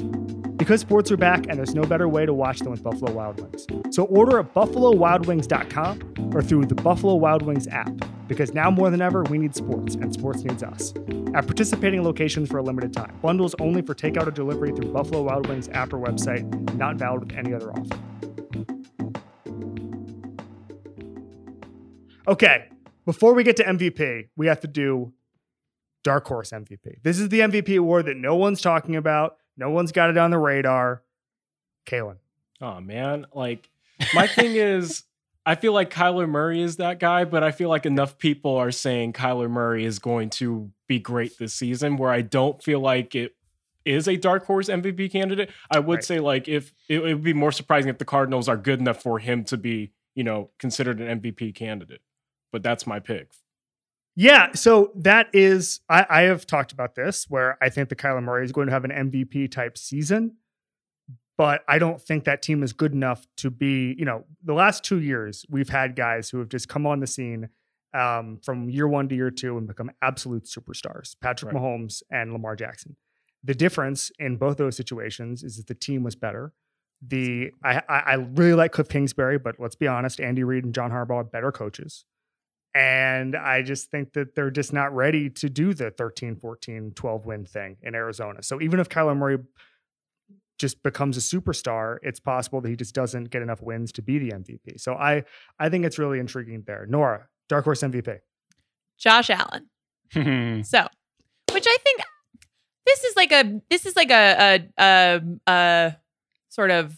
Because sports are back and there's no better way to watch them with Buffalo Wild Wings. So order at buffalowildwings.com or through the Buffalo Wild Wings app because now more than ever we need sports and sports needs us. At participating locations for a limited time. Bundles only for takeout or delivery through Buffalo Wild Wings app or website, not valid with any other offer. Okay, before we get to MVP, we have to do Dark Horse MVP. This is the MVP award that no one's talking about. No one's got it on the radar. Kaelen. Oh man, like my thing is I feel like Kyler Murray is that guy, but I feel like enough people are saying Kyler Murray is going to be great this season where I don't feel like it is a dark horse MVP candidate. I would Right. say like if it, it would be more surprising if the Cardinals are good enough for him to be, you know, considered an MVP candidate. But that's my pick. Yeah, so that is I, I have talked about this where I think the Kyler Murray is going to have an MVP type season, but I don't think that team is good enough to be, you know, the last two years, we've had guys who have just come on the scene um, from year one to year two and become absolute superstars Patrick Right. Mahomes and Lamar Jackson. The difference in both those situations is that the team was better. The I, I I really like Cliff Kingsbury, but let's be honest, Andy Reid and John Harbaugh are better coaches. And I just think that they're just not ready to do the 13, 14, 12 win thing in Arizona. So even if Kyler Murray just becomes a superstar, it's possible that he just doesn't get enough wins to be the MVP. So I I think it's really intriguing there. Nora, dark horse MVP. Josh Allen. So, which I think this is like a this is like a a a, a sort of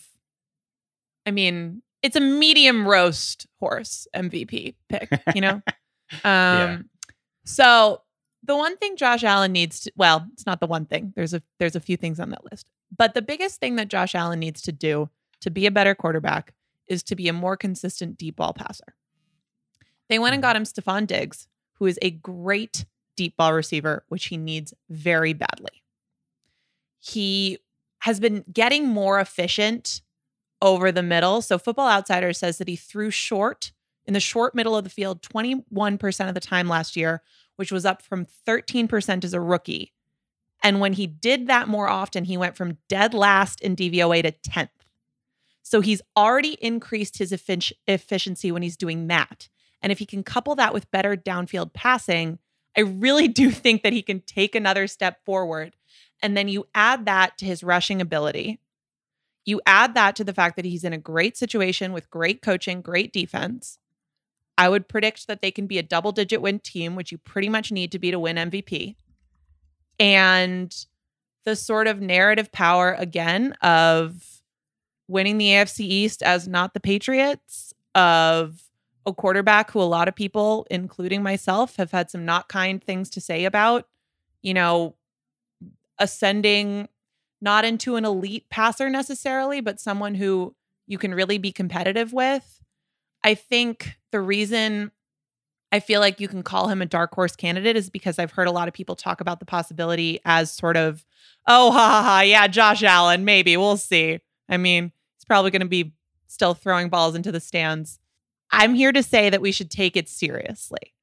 I mean, it's a medium roast horse MVP pick, you know? um Yeah. so the one thing Josh Allen needs to well, it's not the one thing. There's a there's a few things on that list. But the biggest thing that Josh Allen needs to do to be a better quarterback is to be a more consistent deep ball passer. They went and got him Stefon Diggs, who is a great deep ball receiver, which he needs very badly. He has been getting more efficient over the middle. So Football Outsider says that he threw short in the short middle of the field 21% of the time last year, which was up from 13% as a rookie. And when he did that more often, he went from dead last in DVOA to 10th. So he's already increased his effic- efficiency when he's doing that. And if he can couple that with better downfield passing, I really do think that he can take another step forward. And then you add that to his rushing ability. You add that to the fact that he's in a great situation with great coaching, great defense. I would predict that they can be a double digit win team, which you pretty much need to be to win MVP. And the sort of narrative power again of winning the AFC East as not the Patriots, of a quarterback who a lot of people, including myself, have had some not kind things to say about, you know, ascending not into an elite passer necessarily, but someone who you can really be competitive with. I think the reason I feel like you can call him a dark horse candidate is because I've heard a lot of people talk about the possibility as sort of, oh, ha ha ha, yeah, Josh Allen, maybe we'll see. I mean, he's probably going to be still throwing balls into the stands. I'm here to say that we should take it seriously.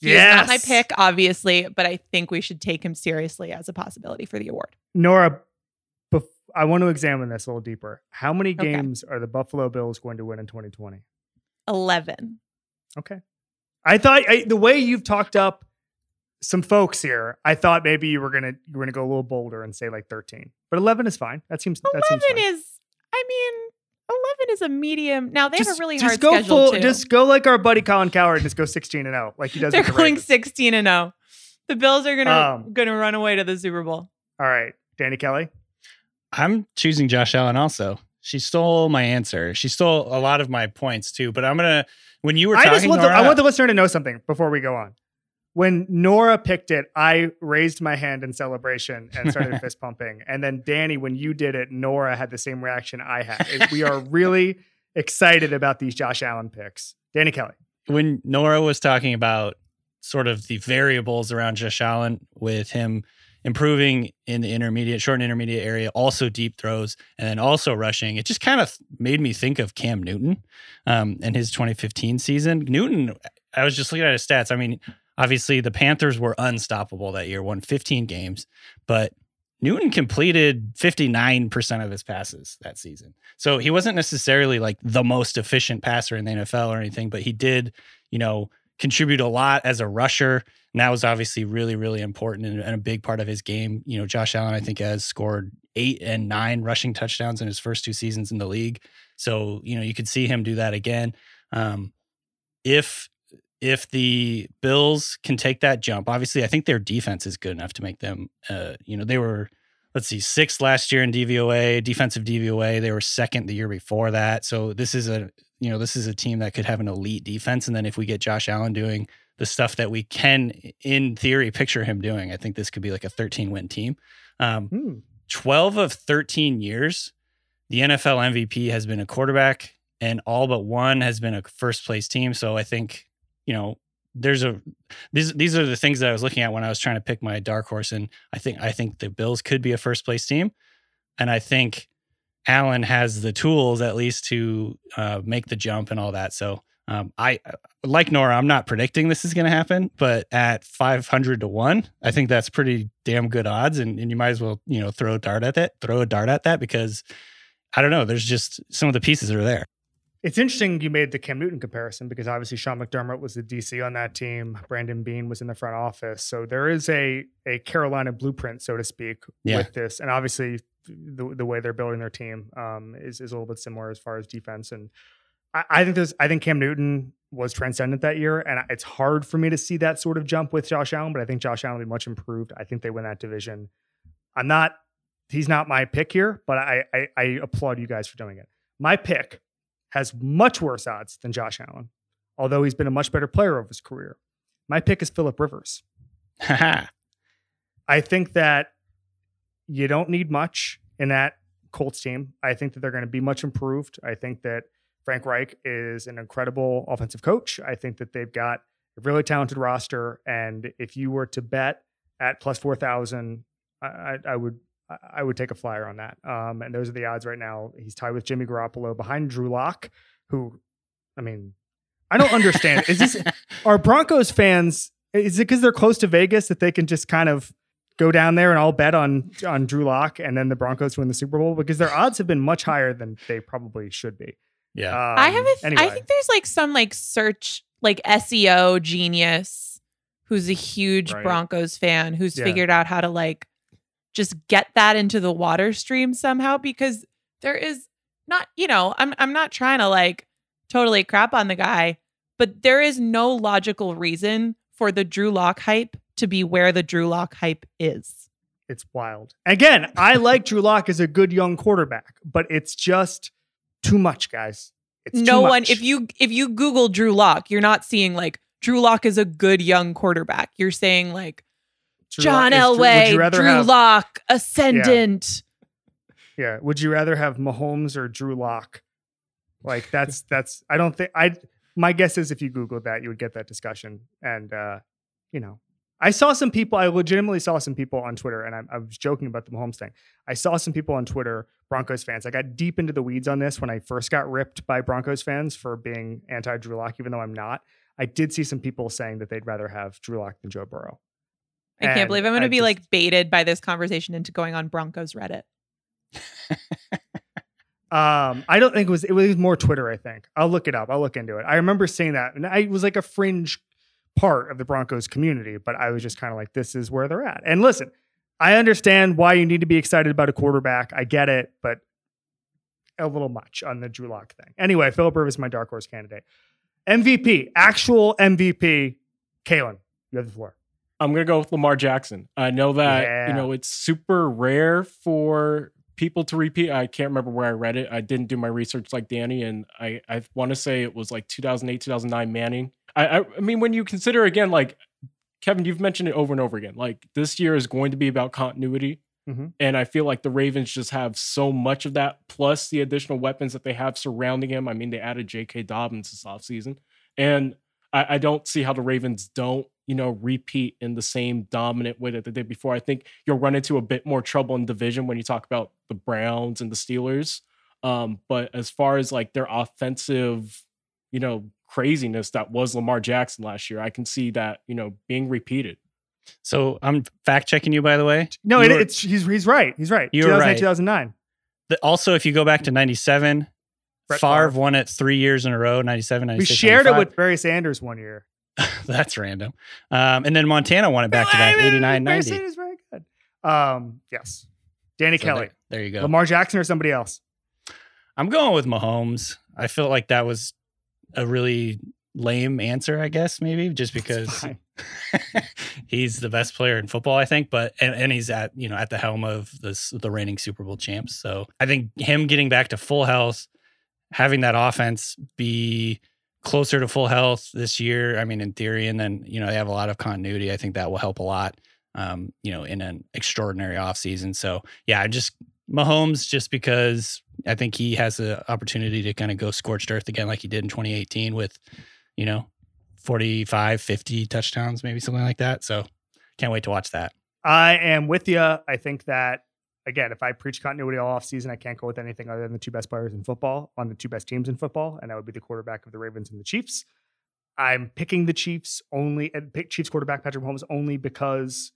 He is not my pick, obviously, but I think we should take him seriously as a possibility for the award. Nora, bef- I want to examine this a little deeper. How many Okay. games are the Buffalo Bills going to win in 2020? 11. Okay. I thought I, the way you've talked up some folks here, I thought maybe you were gonna you were gonna go a little bolder and say like 13, but 11 is fine. That seems that seems 11 is, I mean, 11 is a medium. Now, they have a really hard go schedule, full, too. just go like our buddy Colin Cowherd and just go 16 and 0, like he does. They're the going Ravens. 16 and 0. The Bills are to Um, going to run away to the Super Bowl. All right, Danny Kelly. I'm choosing Josh Allen also. She stole my answer. She stole a lot of my points too. But I'm gonna when you were I talking, just want the, I want the listener to know something before we go on. When Nora picked it, I raised my hand in celebration and started fist pumping. And then Danny, when you did it, Nora had the same reaction I had. We are really excited about these Josh Allen picks. Danny Kelly. when Nora was talking about sort of the variables around Josh Allen with him improving in the intermediate, short and intermediate area, also deep throws, and then also rushing, it just kind of made me think of Cam Newton um, and his 2015 season. Newton, I was just looking at his stats. I mean, obviously the Panthers were unstoppable that year, won 15 games, but Newton completed 59% of his passes that season. So he wasn't necessarily like the most efficient passer in the NFL or anything, but he did, you know, contribute a lot as a rusher. And that was obviously really, really important and, and a big part of his game. You know, Josh Allen, I think, has scored eight and nine rushing touchdowns in his first two seasons in the league. So, you know, you could see him do that again. Um, if if the Bills can take that jump, obviously, I think their defense is good enough to make them. Uh, you know, they were let's see, sixth last year in DVOA, defensive DVOA. They were second the year before that. So this is a you know this is a team that could have an elite defense. And then if we get Josh Allen doing the stuff that we can, in theory, picture him doing, I think this could be like a 13 win team. Um, Hmm. 12 of 13 years, the NFL MVP has been a quarterback, and all but one has been a first place team. So I think, you know, there's a these these are the things that I was looking at when I was trying to pick my dark horse. And I think I think the Bills could be a first place team. And I think Allen has the tools at least to uh, make the jump and all that. So um, I like Nora. I'm not predicting this is going to happen, but at 500 to one, I think that's pretty damn good odds. And, and you might as well you know throw a dart at that, throw a dart at that because I don't know. There's just some of the pieces are there. It's interesting you made the Cam Newton comparison because obviously Sean McDermott was the DC on that team. Brandon Beane was in the front office. So there is a a Carolina blueprint, so to speak, Yeah. with this. And obviously the, the way they're building their team um, is, is a little bit similar as far as defense. And I, I think there's I think Cam Newton was transcendent that year. And it's hard for me to see that sort of jump with Josh Allen, but I think Josh Allen will be much improved. I think they win that division. I'm not he's not my pick here, but I, I, I applaud you guys for doing it. My pick has much worse odds than Josh Allen, although he's been a much better player over his career. My pick is Philip Rivers. I think that you don't need much in that Colts team. I think that they're going to be much improved. I think that Frank Reich is an incredible offensive coach. I think that they've got a really talented roster. And if you were to bet at plus 4,000, I, I, I would. I- I would take a flyer on that. Um, and those are the odds right now. He's tied with Jimmy Garoppolo behind Drew Lock, who, I mean, I don't understand. is this are Broncos fans? Is it because they're close to Vegas that they can just kind of go down there and all bet on on Drew Lock and then the Broncos win the Super Bowl? Because their odds have been much higher than they probably should be. Yeah. Um, I have a th- anyway. I think there's like some like search like SEO genius who's a huge Right. Broncos fan who's Yeah. figured out how to like just get that into the water stream somehow because there is not, you know, I'm I'm not trying to like totally crap on the guy, but there is no logical reason for the Drew Lock hype to be where the Drew Lock hype is. it's wild. Again, I like Drew Lock as a good young quarterback, but it's just too much, guys. It's no one if you if you google drew lock you're not seeing like drew lock is a good young quarterback you're saying like Drew john Lock- is Drew- elway drew have- lock ascendant Yeah. Would you rather have Mahomes or Drew Lock? Like that's that's I don't think I my guess is if you Googled that, you would get that discussion. And uh, you know, I saw some people, I legitimately saw some people on Twitter, and I, I was joking about the Mahomes thing. I saw some people on Twitter, Broncos fans. I got deep into the weeds on this when I first got ripped by Broncos fans for being anti Drew Lock, even though I'm not. I did see some people saying that they'd rather have Drew Lock than Joe Burrow. i can't believe i'm going to be just- like baited by this conversation into going on broncos reddit Um, I don't think it was. It was more Twitter. I think I'll look it up. I'll look into it. I remember seeing that, and I it was like a fringe part of the Broncos community, but I was just kind of like, this is where they're at. And listen, I understand why you need to be excited about a quarterback. I get it, but a little much on the Drew Lock thing. Anyway, Philip Rivers is my dark horse candidate. MVP, actual MVP. Kaelen, you have the floor. I'm gonna go with Lamar Jackson. I know that Yeah. you know it's super rare for people to repeat. I can't remember where I read it. I didn't do my research like Danny, and I I want to say it was like 2008, 2009 Manning. I, I mean when you consider again like Kevin, you've mentioned it over and over again. Like this year is going to be about continuity. Mhm. And I feel like the Ravens just have so much of that, plus the additional weapons that they have surrounding him. I mean, they added J.K. Dobbins this offseason. And I, I don't see how the Ravens don't, you know, repeat in the same dominant way that they did before. I think you'll run into a bit more trouble in division when you talk about the Browns and the Steelers. Um, but as far as like their offensive, you know, craziness that was Lamar Jackson last year, I can see that, you know, being repeated. So I'm fact checking you, by the way. No, it, were- it's he's he's right. He's right. You were 2008, right. 2009. The- also, if you go back to 97, Brett Favre Favre. won it three years in a row 97, We 96. shared it with Barry Sanders one year. That's random. Um, and then Montana won it back to back 89 Barry 90. Sanders very good. Um, yes. Danny So Kelly, There, there you go. Lamar Jackson, or somebody else. I'm going with Mahomes. I feel like that was a really lame answer, I guess, maybe just because he's the best player in football, I think, but and, and he's at, you know, at the helm of this the reigning Super Bowl champs. So I think him getting back to full health, having that offense be closer to full health this year, I mean, in theory, and then, you know, they have a lot of continuity. I think that will help a lot. Um, you know, in an extraordinary offseason. So yeah, I just Mahomes just because I think he has the opportunity to kind of go scorched earth again like he did in 2018 with, you know, 45, 50 touchdowns, maybe something like that. So can't wait to watch that. I am with you. I think that again, if I preach continuity all offseason, I can't go with anything other than the two best players in football on the two best teams in football, and that would be the quarterback of the Ravens and the Chiefs. I'm picking the Chiefs only Chiefs quarterback Patrick Mahomes only because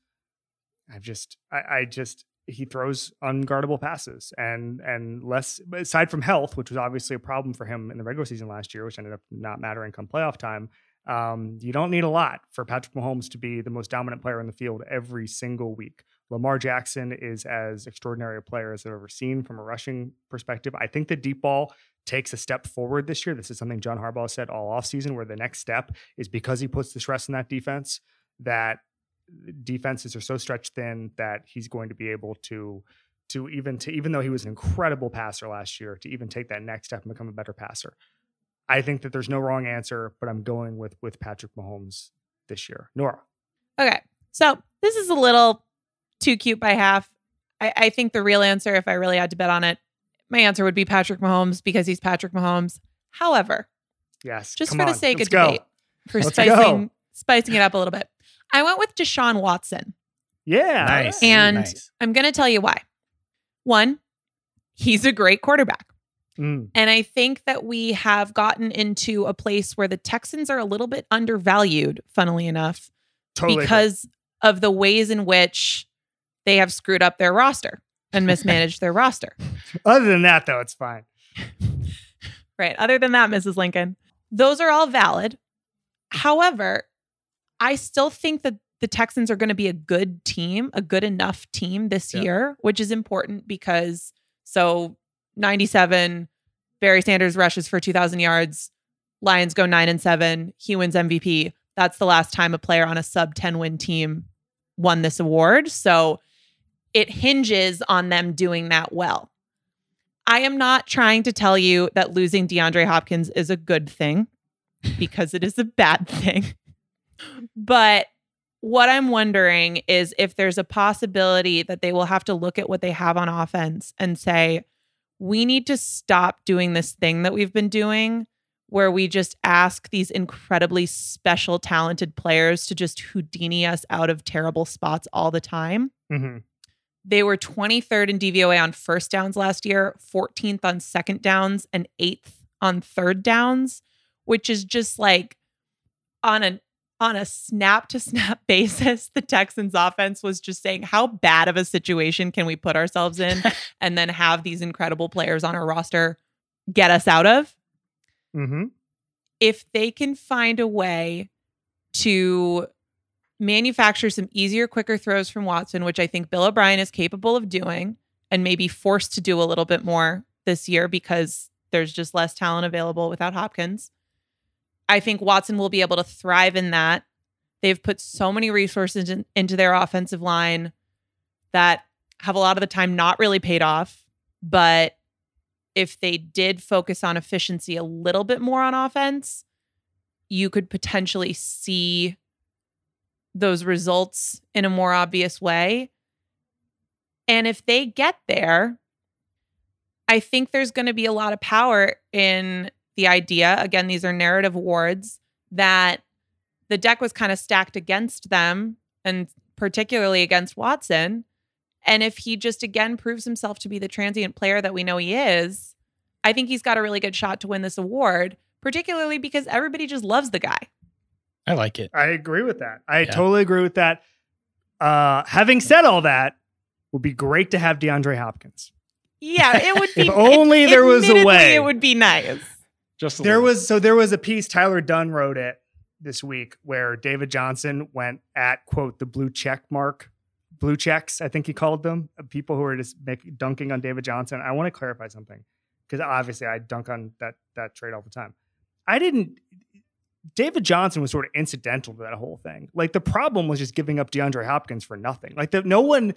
I've just I, I just he throws unguardable passes and and less aside from health, which was obviously a problem for him in the regular season last year, which ended up not mattering come playoff time. Um, you don't need a lot for Patrick Mahomes to be the most dominant player in the field every single week. Lamar Jackson is as extraordinary a player as I've ever seen from a rushing perspective. I think the deep ball takes a step forward this year. This is something John Harbaugh said all offseason, where the next step is because he puts the stress in that defense, that defenses are so stretched thin that he's going to be able to to even to even though he was an incredible passer last year, to even take that next step and become a better passer. I think that there's no wrong answer, but I'm going with with Patrick Mahomes this year. Nora. Okay. So this is a little too cute by half. I, I think the real answer, if I really had to bet on it, my answer would be Patrick Mahomes because he's Patrick Mahomes. However, yes, just for the on, sake of go. debate, for let's spicing go. spicing it up a little bit, I went with Deshaun Watson. Yeah, Nice. And nice. I'm going to tell you why. One, he's a great quarterback. Mm, And I think that we have gotten into a place where the Texans are a little bit undervalued, funnily enough, totally. agree. because of the ways in which they have screwed up their roster and mismanaged their roster. other than that, though, it's fine. Right. Other than that, Mrs. Lincoln, those are all valid. However, I still think that the Texans are going to be a good team, a good enough team this Yeah. year, which is important because so 97, Barry Sanders rushes for 2,000 yards, Lions go nine and seven, he wins MVP. That's the last time a player on a sub 10 win team won this award. So it hinges on them doing that well. I am not trying to tell you that losing DeAndre Hopkins is a good thing because it is a bad thing. But what I'm wondering is if there's a possibility that they will have to look at what they have on offense and say, we need to stop doing this thing that we've been doing where we just ask these incredibly special, talented players to just Houdini us out of terrible spots all the time. hmm They were 23rd in DVOA on first downs last year, 14th on second downs, and 8th on third downs, which is just like on a on a snap to snap basis, the Texans offense was just saying how bad of a situation can we put ourselves in and then have these incredible players on our roster get us out of? hmm if they can find a way to manufacture some easier, quicker throws from Watson, which I think Bill O'Brien is capable of doing and maybe forced to do a little bit more this year because there's just less talent available without Hopkins. I think Watson will be able to thrive in that. They've put so many resources in, into their offensive line that have a lot of the time not really paid off. But if they did focus on efficiency a little bit more on offense, you could potentially see those results in a more obvious way. And if they get there, I think there's going to be a lot of power in the idea. Again, these are narrative awards that the deck was kind of stacked against them and particularly against Watson. And if he just again proves himself to be the transient player that we know he is, I think he's got a really good shot to win this award, particularly because everybody just loves the guy. I like it. I agree with that. I Yeah. totally agree with that. Uh, having said all that, would be great to have DeAndre Hopkins. Yeah, it would be. If only there was a way. It would be nice. Just There little. was so there was a piece Tyler Dunne wrote it this week where David Johnson went at quote the blue check mark, blue checks I think he called them people who are just make, dunking on David Johnson. I want to clarify something because obviously I dunk on that that trade all the time. I didn't. David Johnson was sort of incidental to that whole thing. Like the problem was just giving up DeAndre Hopkins for nothing. Like the, no one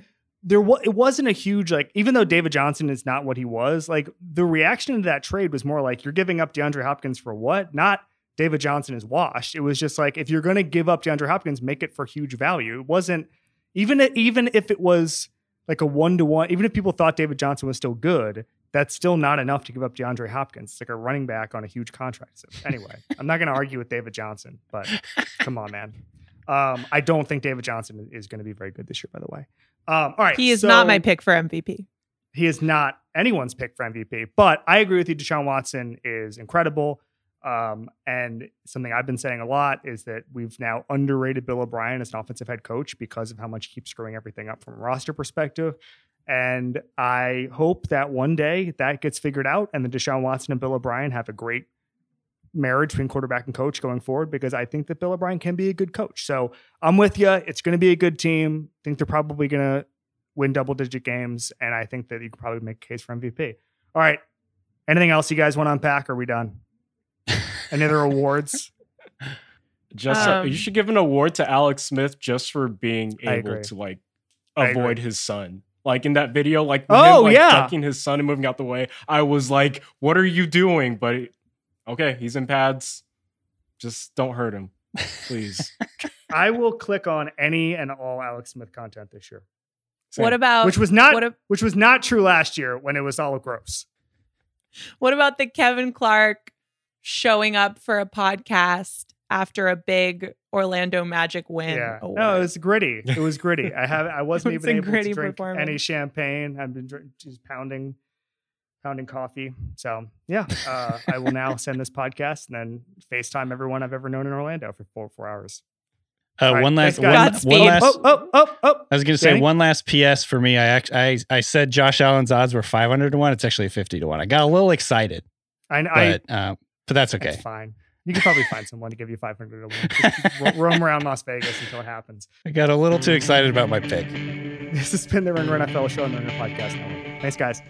there was it wasn't a huge like even though David Johnson is not what he was, like the reaction to that trade was more like you're giving up DeAndre Hopkins for what? Not David Johnson is washed. It was just like if you're going to give up DeAndre Hopkins, make it for huge value. It wasn't even even if it was like a one to one. Even if people thought David Johnson was still good, that's still not enough to give up DeAndre Hopkins. It's like a running back on a huge contract. So anyway, I'm not going to argue with David Johnson, but come on, man. Um, I don't think David Johnson is going to be very good this year. By the way, um, all right, He is so not my pick for MVP. He is not anyone's pick for MVP. But I agree with you. Deshaun Watson is incredible. Um, and something I've been saying a lot is that we've now underrated Bill O'Brien as an offensive head coach because of how much he keeps screwing everything up from a roster perspective. And I hope that one day that gets figured out and the Deshaun Watson and Bill O'Brien have a great marriage between quarterback and coach going forward because I think that Bill O'Brien can be a good coach. So I'm with you. It's going to be a good team. I think they're probably going to win double digit games. And I think that you could probably make a case for MVP. All right. Anything else you guys want to unpack? Are we done? Any other awards? Just uh, Um, you should give an award to Alex Smith just for being able to like avoid his son. Like in that video, like Oh, him, like, yeah. ducking his son and moving out the way. I was like, "What are you doing?" But it- okay, he's in pads. Just don't hurt him, please. I will click on any and all Alex Smith content this year, What about which was not what, a- which was not true last year when it was all gross. what about the Kevin Clark showing up for a podcast after a big Orlando Magic win? Yeah, award? no, it was gritty. It was gritty. I have I wasn't even able to drink any champagne. I've been drink, just pounding pounding coffee. So yeah, uh, I will now send this podcast and then FaceTime everyone I've ever known in Orlando for four four hours. Uh, right, one last, thanks, one, one last. Oh oh oh oh! I was going to say one last PS for me. I act, I I said Josh Allen's odds were 500 to one. It's actually 50 to one. I got a little excited, I, I but uh, but that's okay. That's fine. You can probably find someone to give you 500 to one. Roam around Las Vegas until it happens. I got a little too excited about my pick. This has been the Ringer NFL show on the Ringer Podcast. Thanks, guys.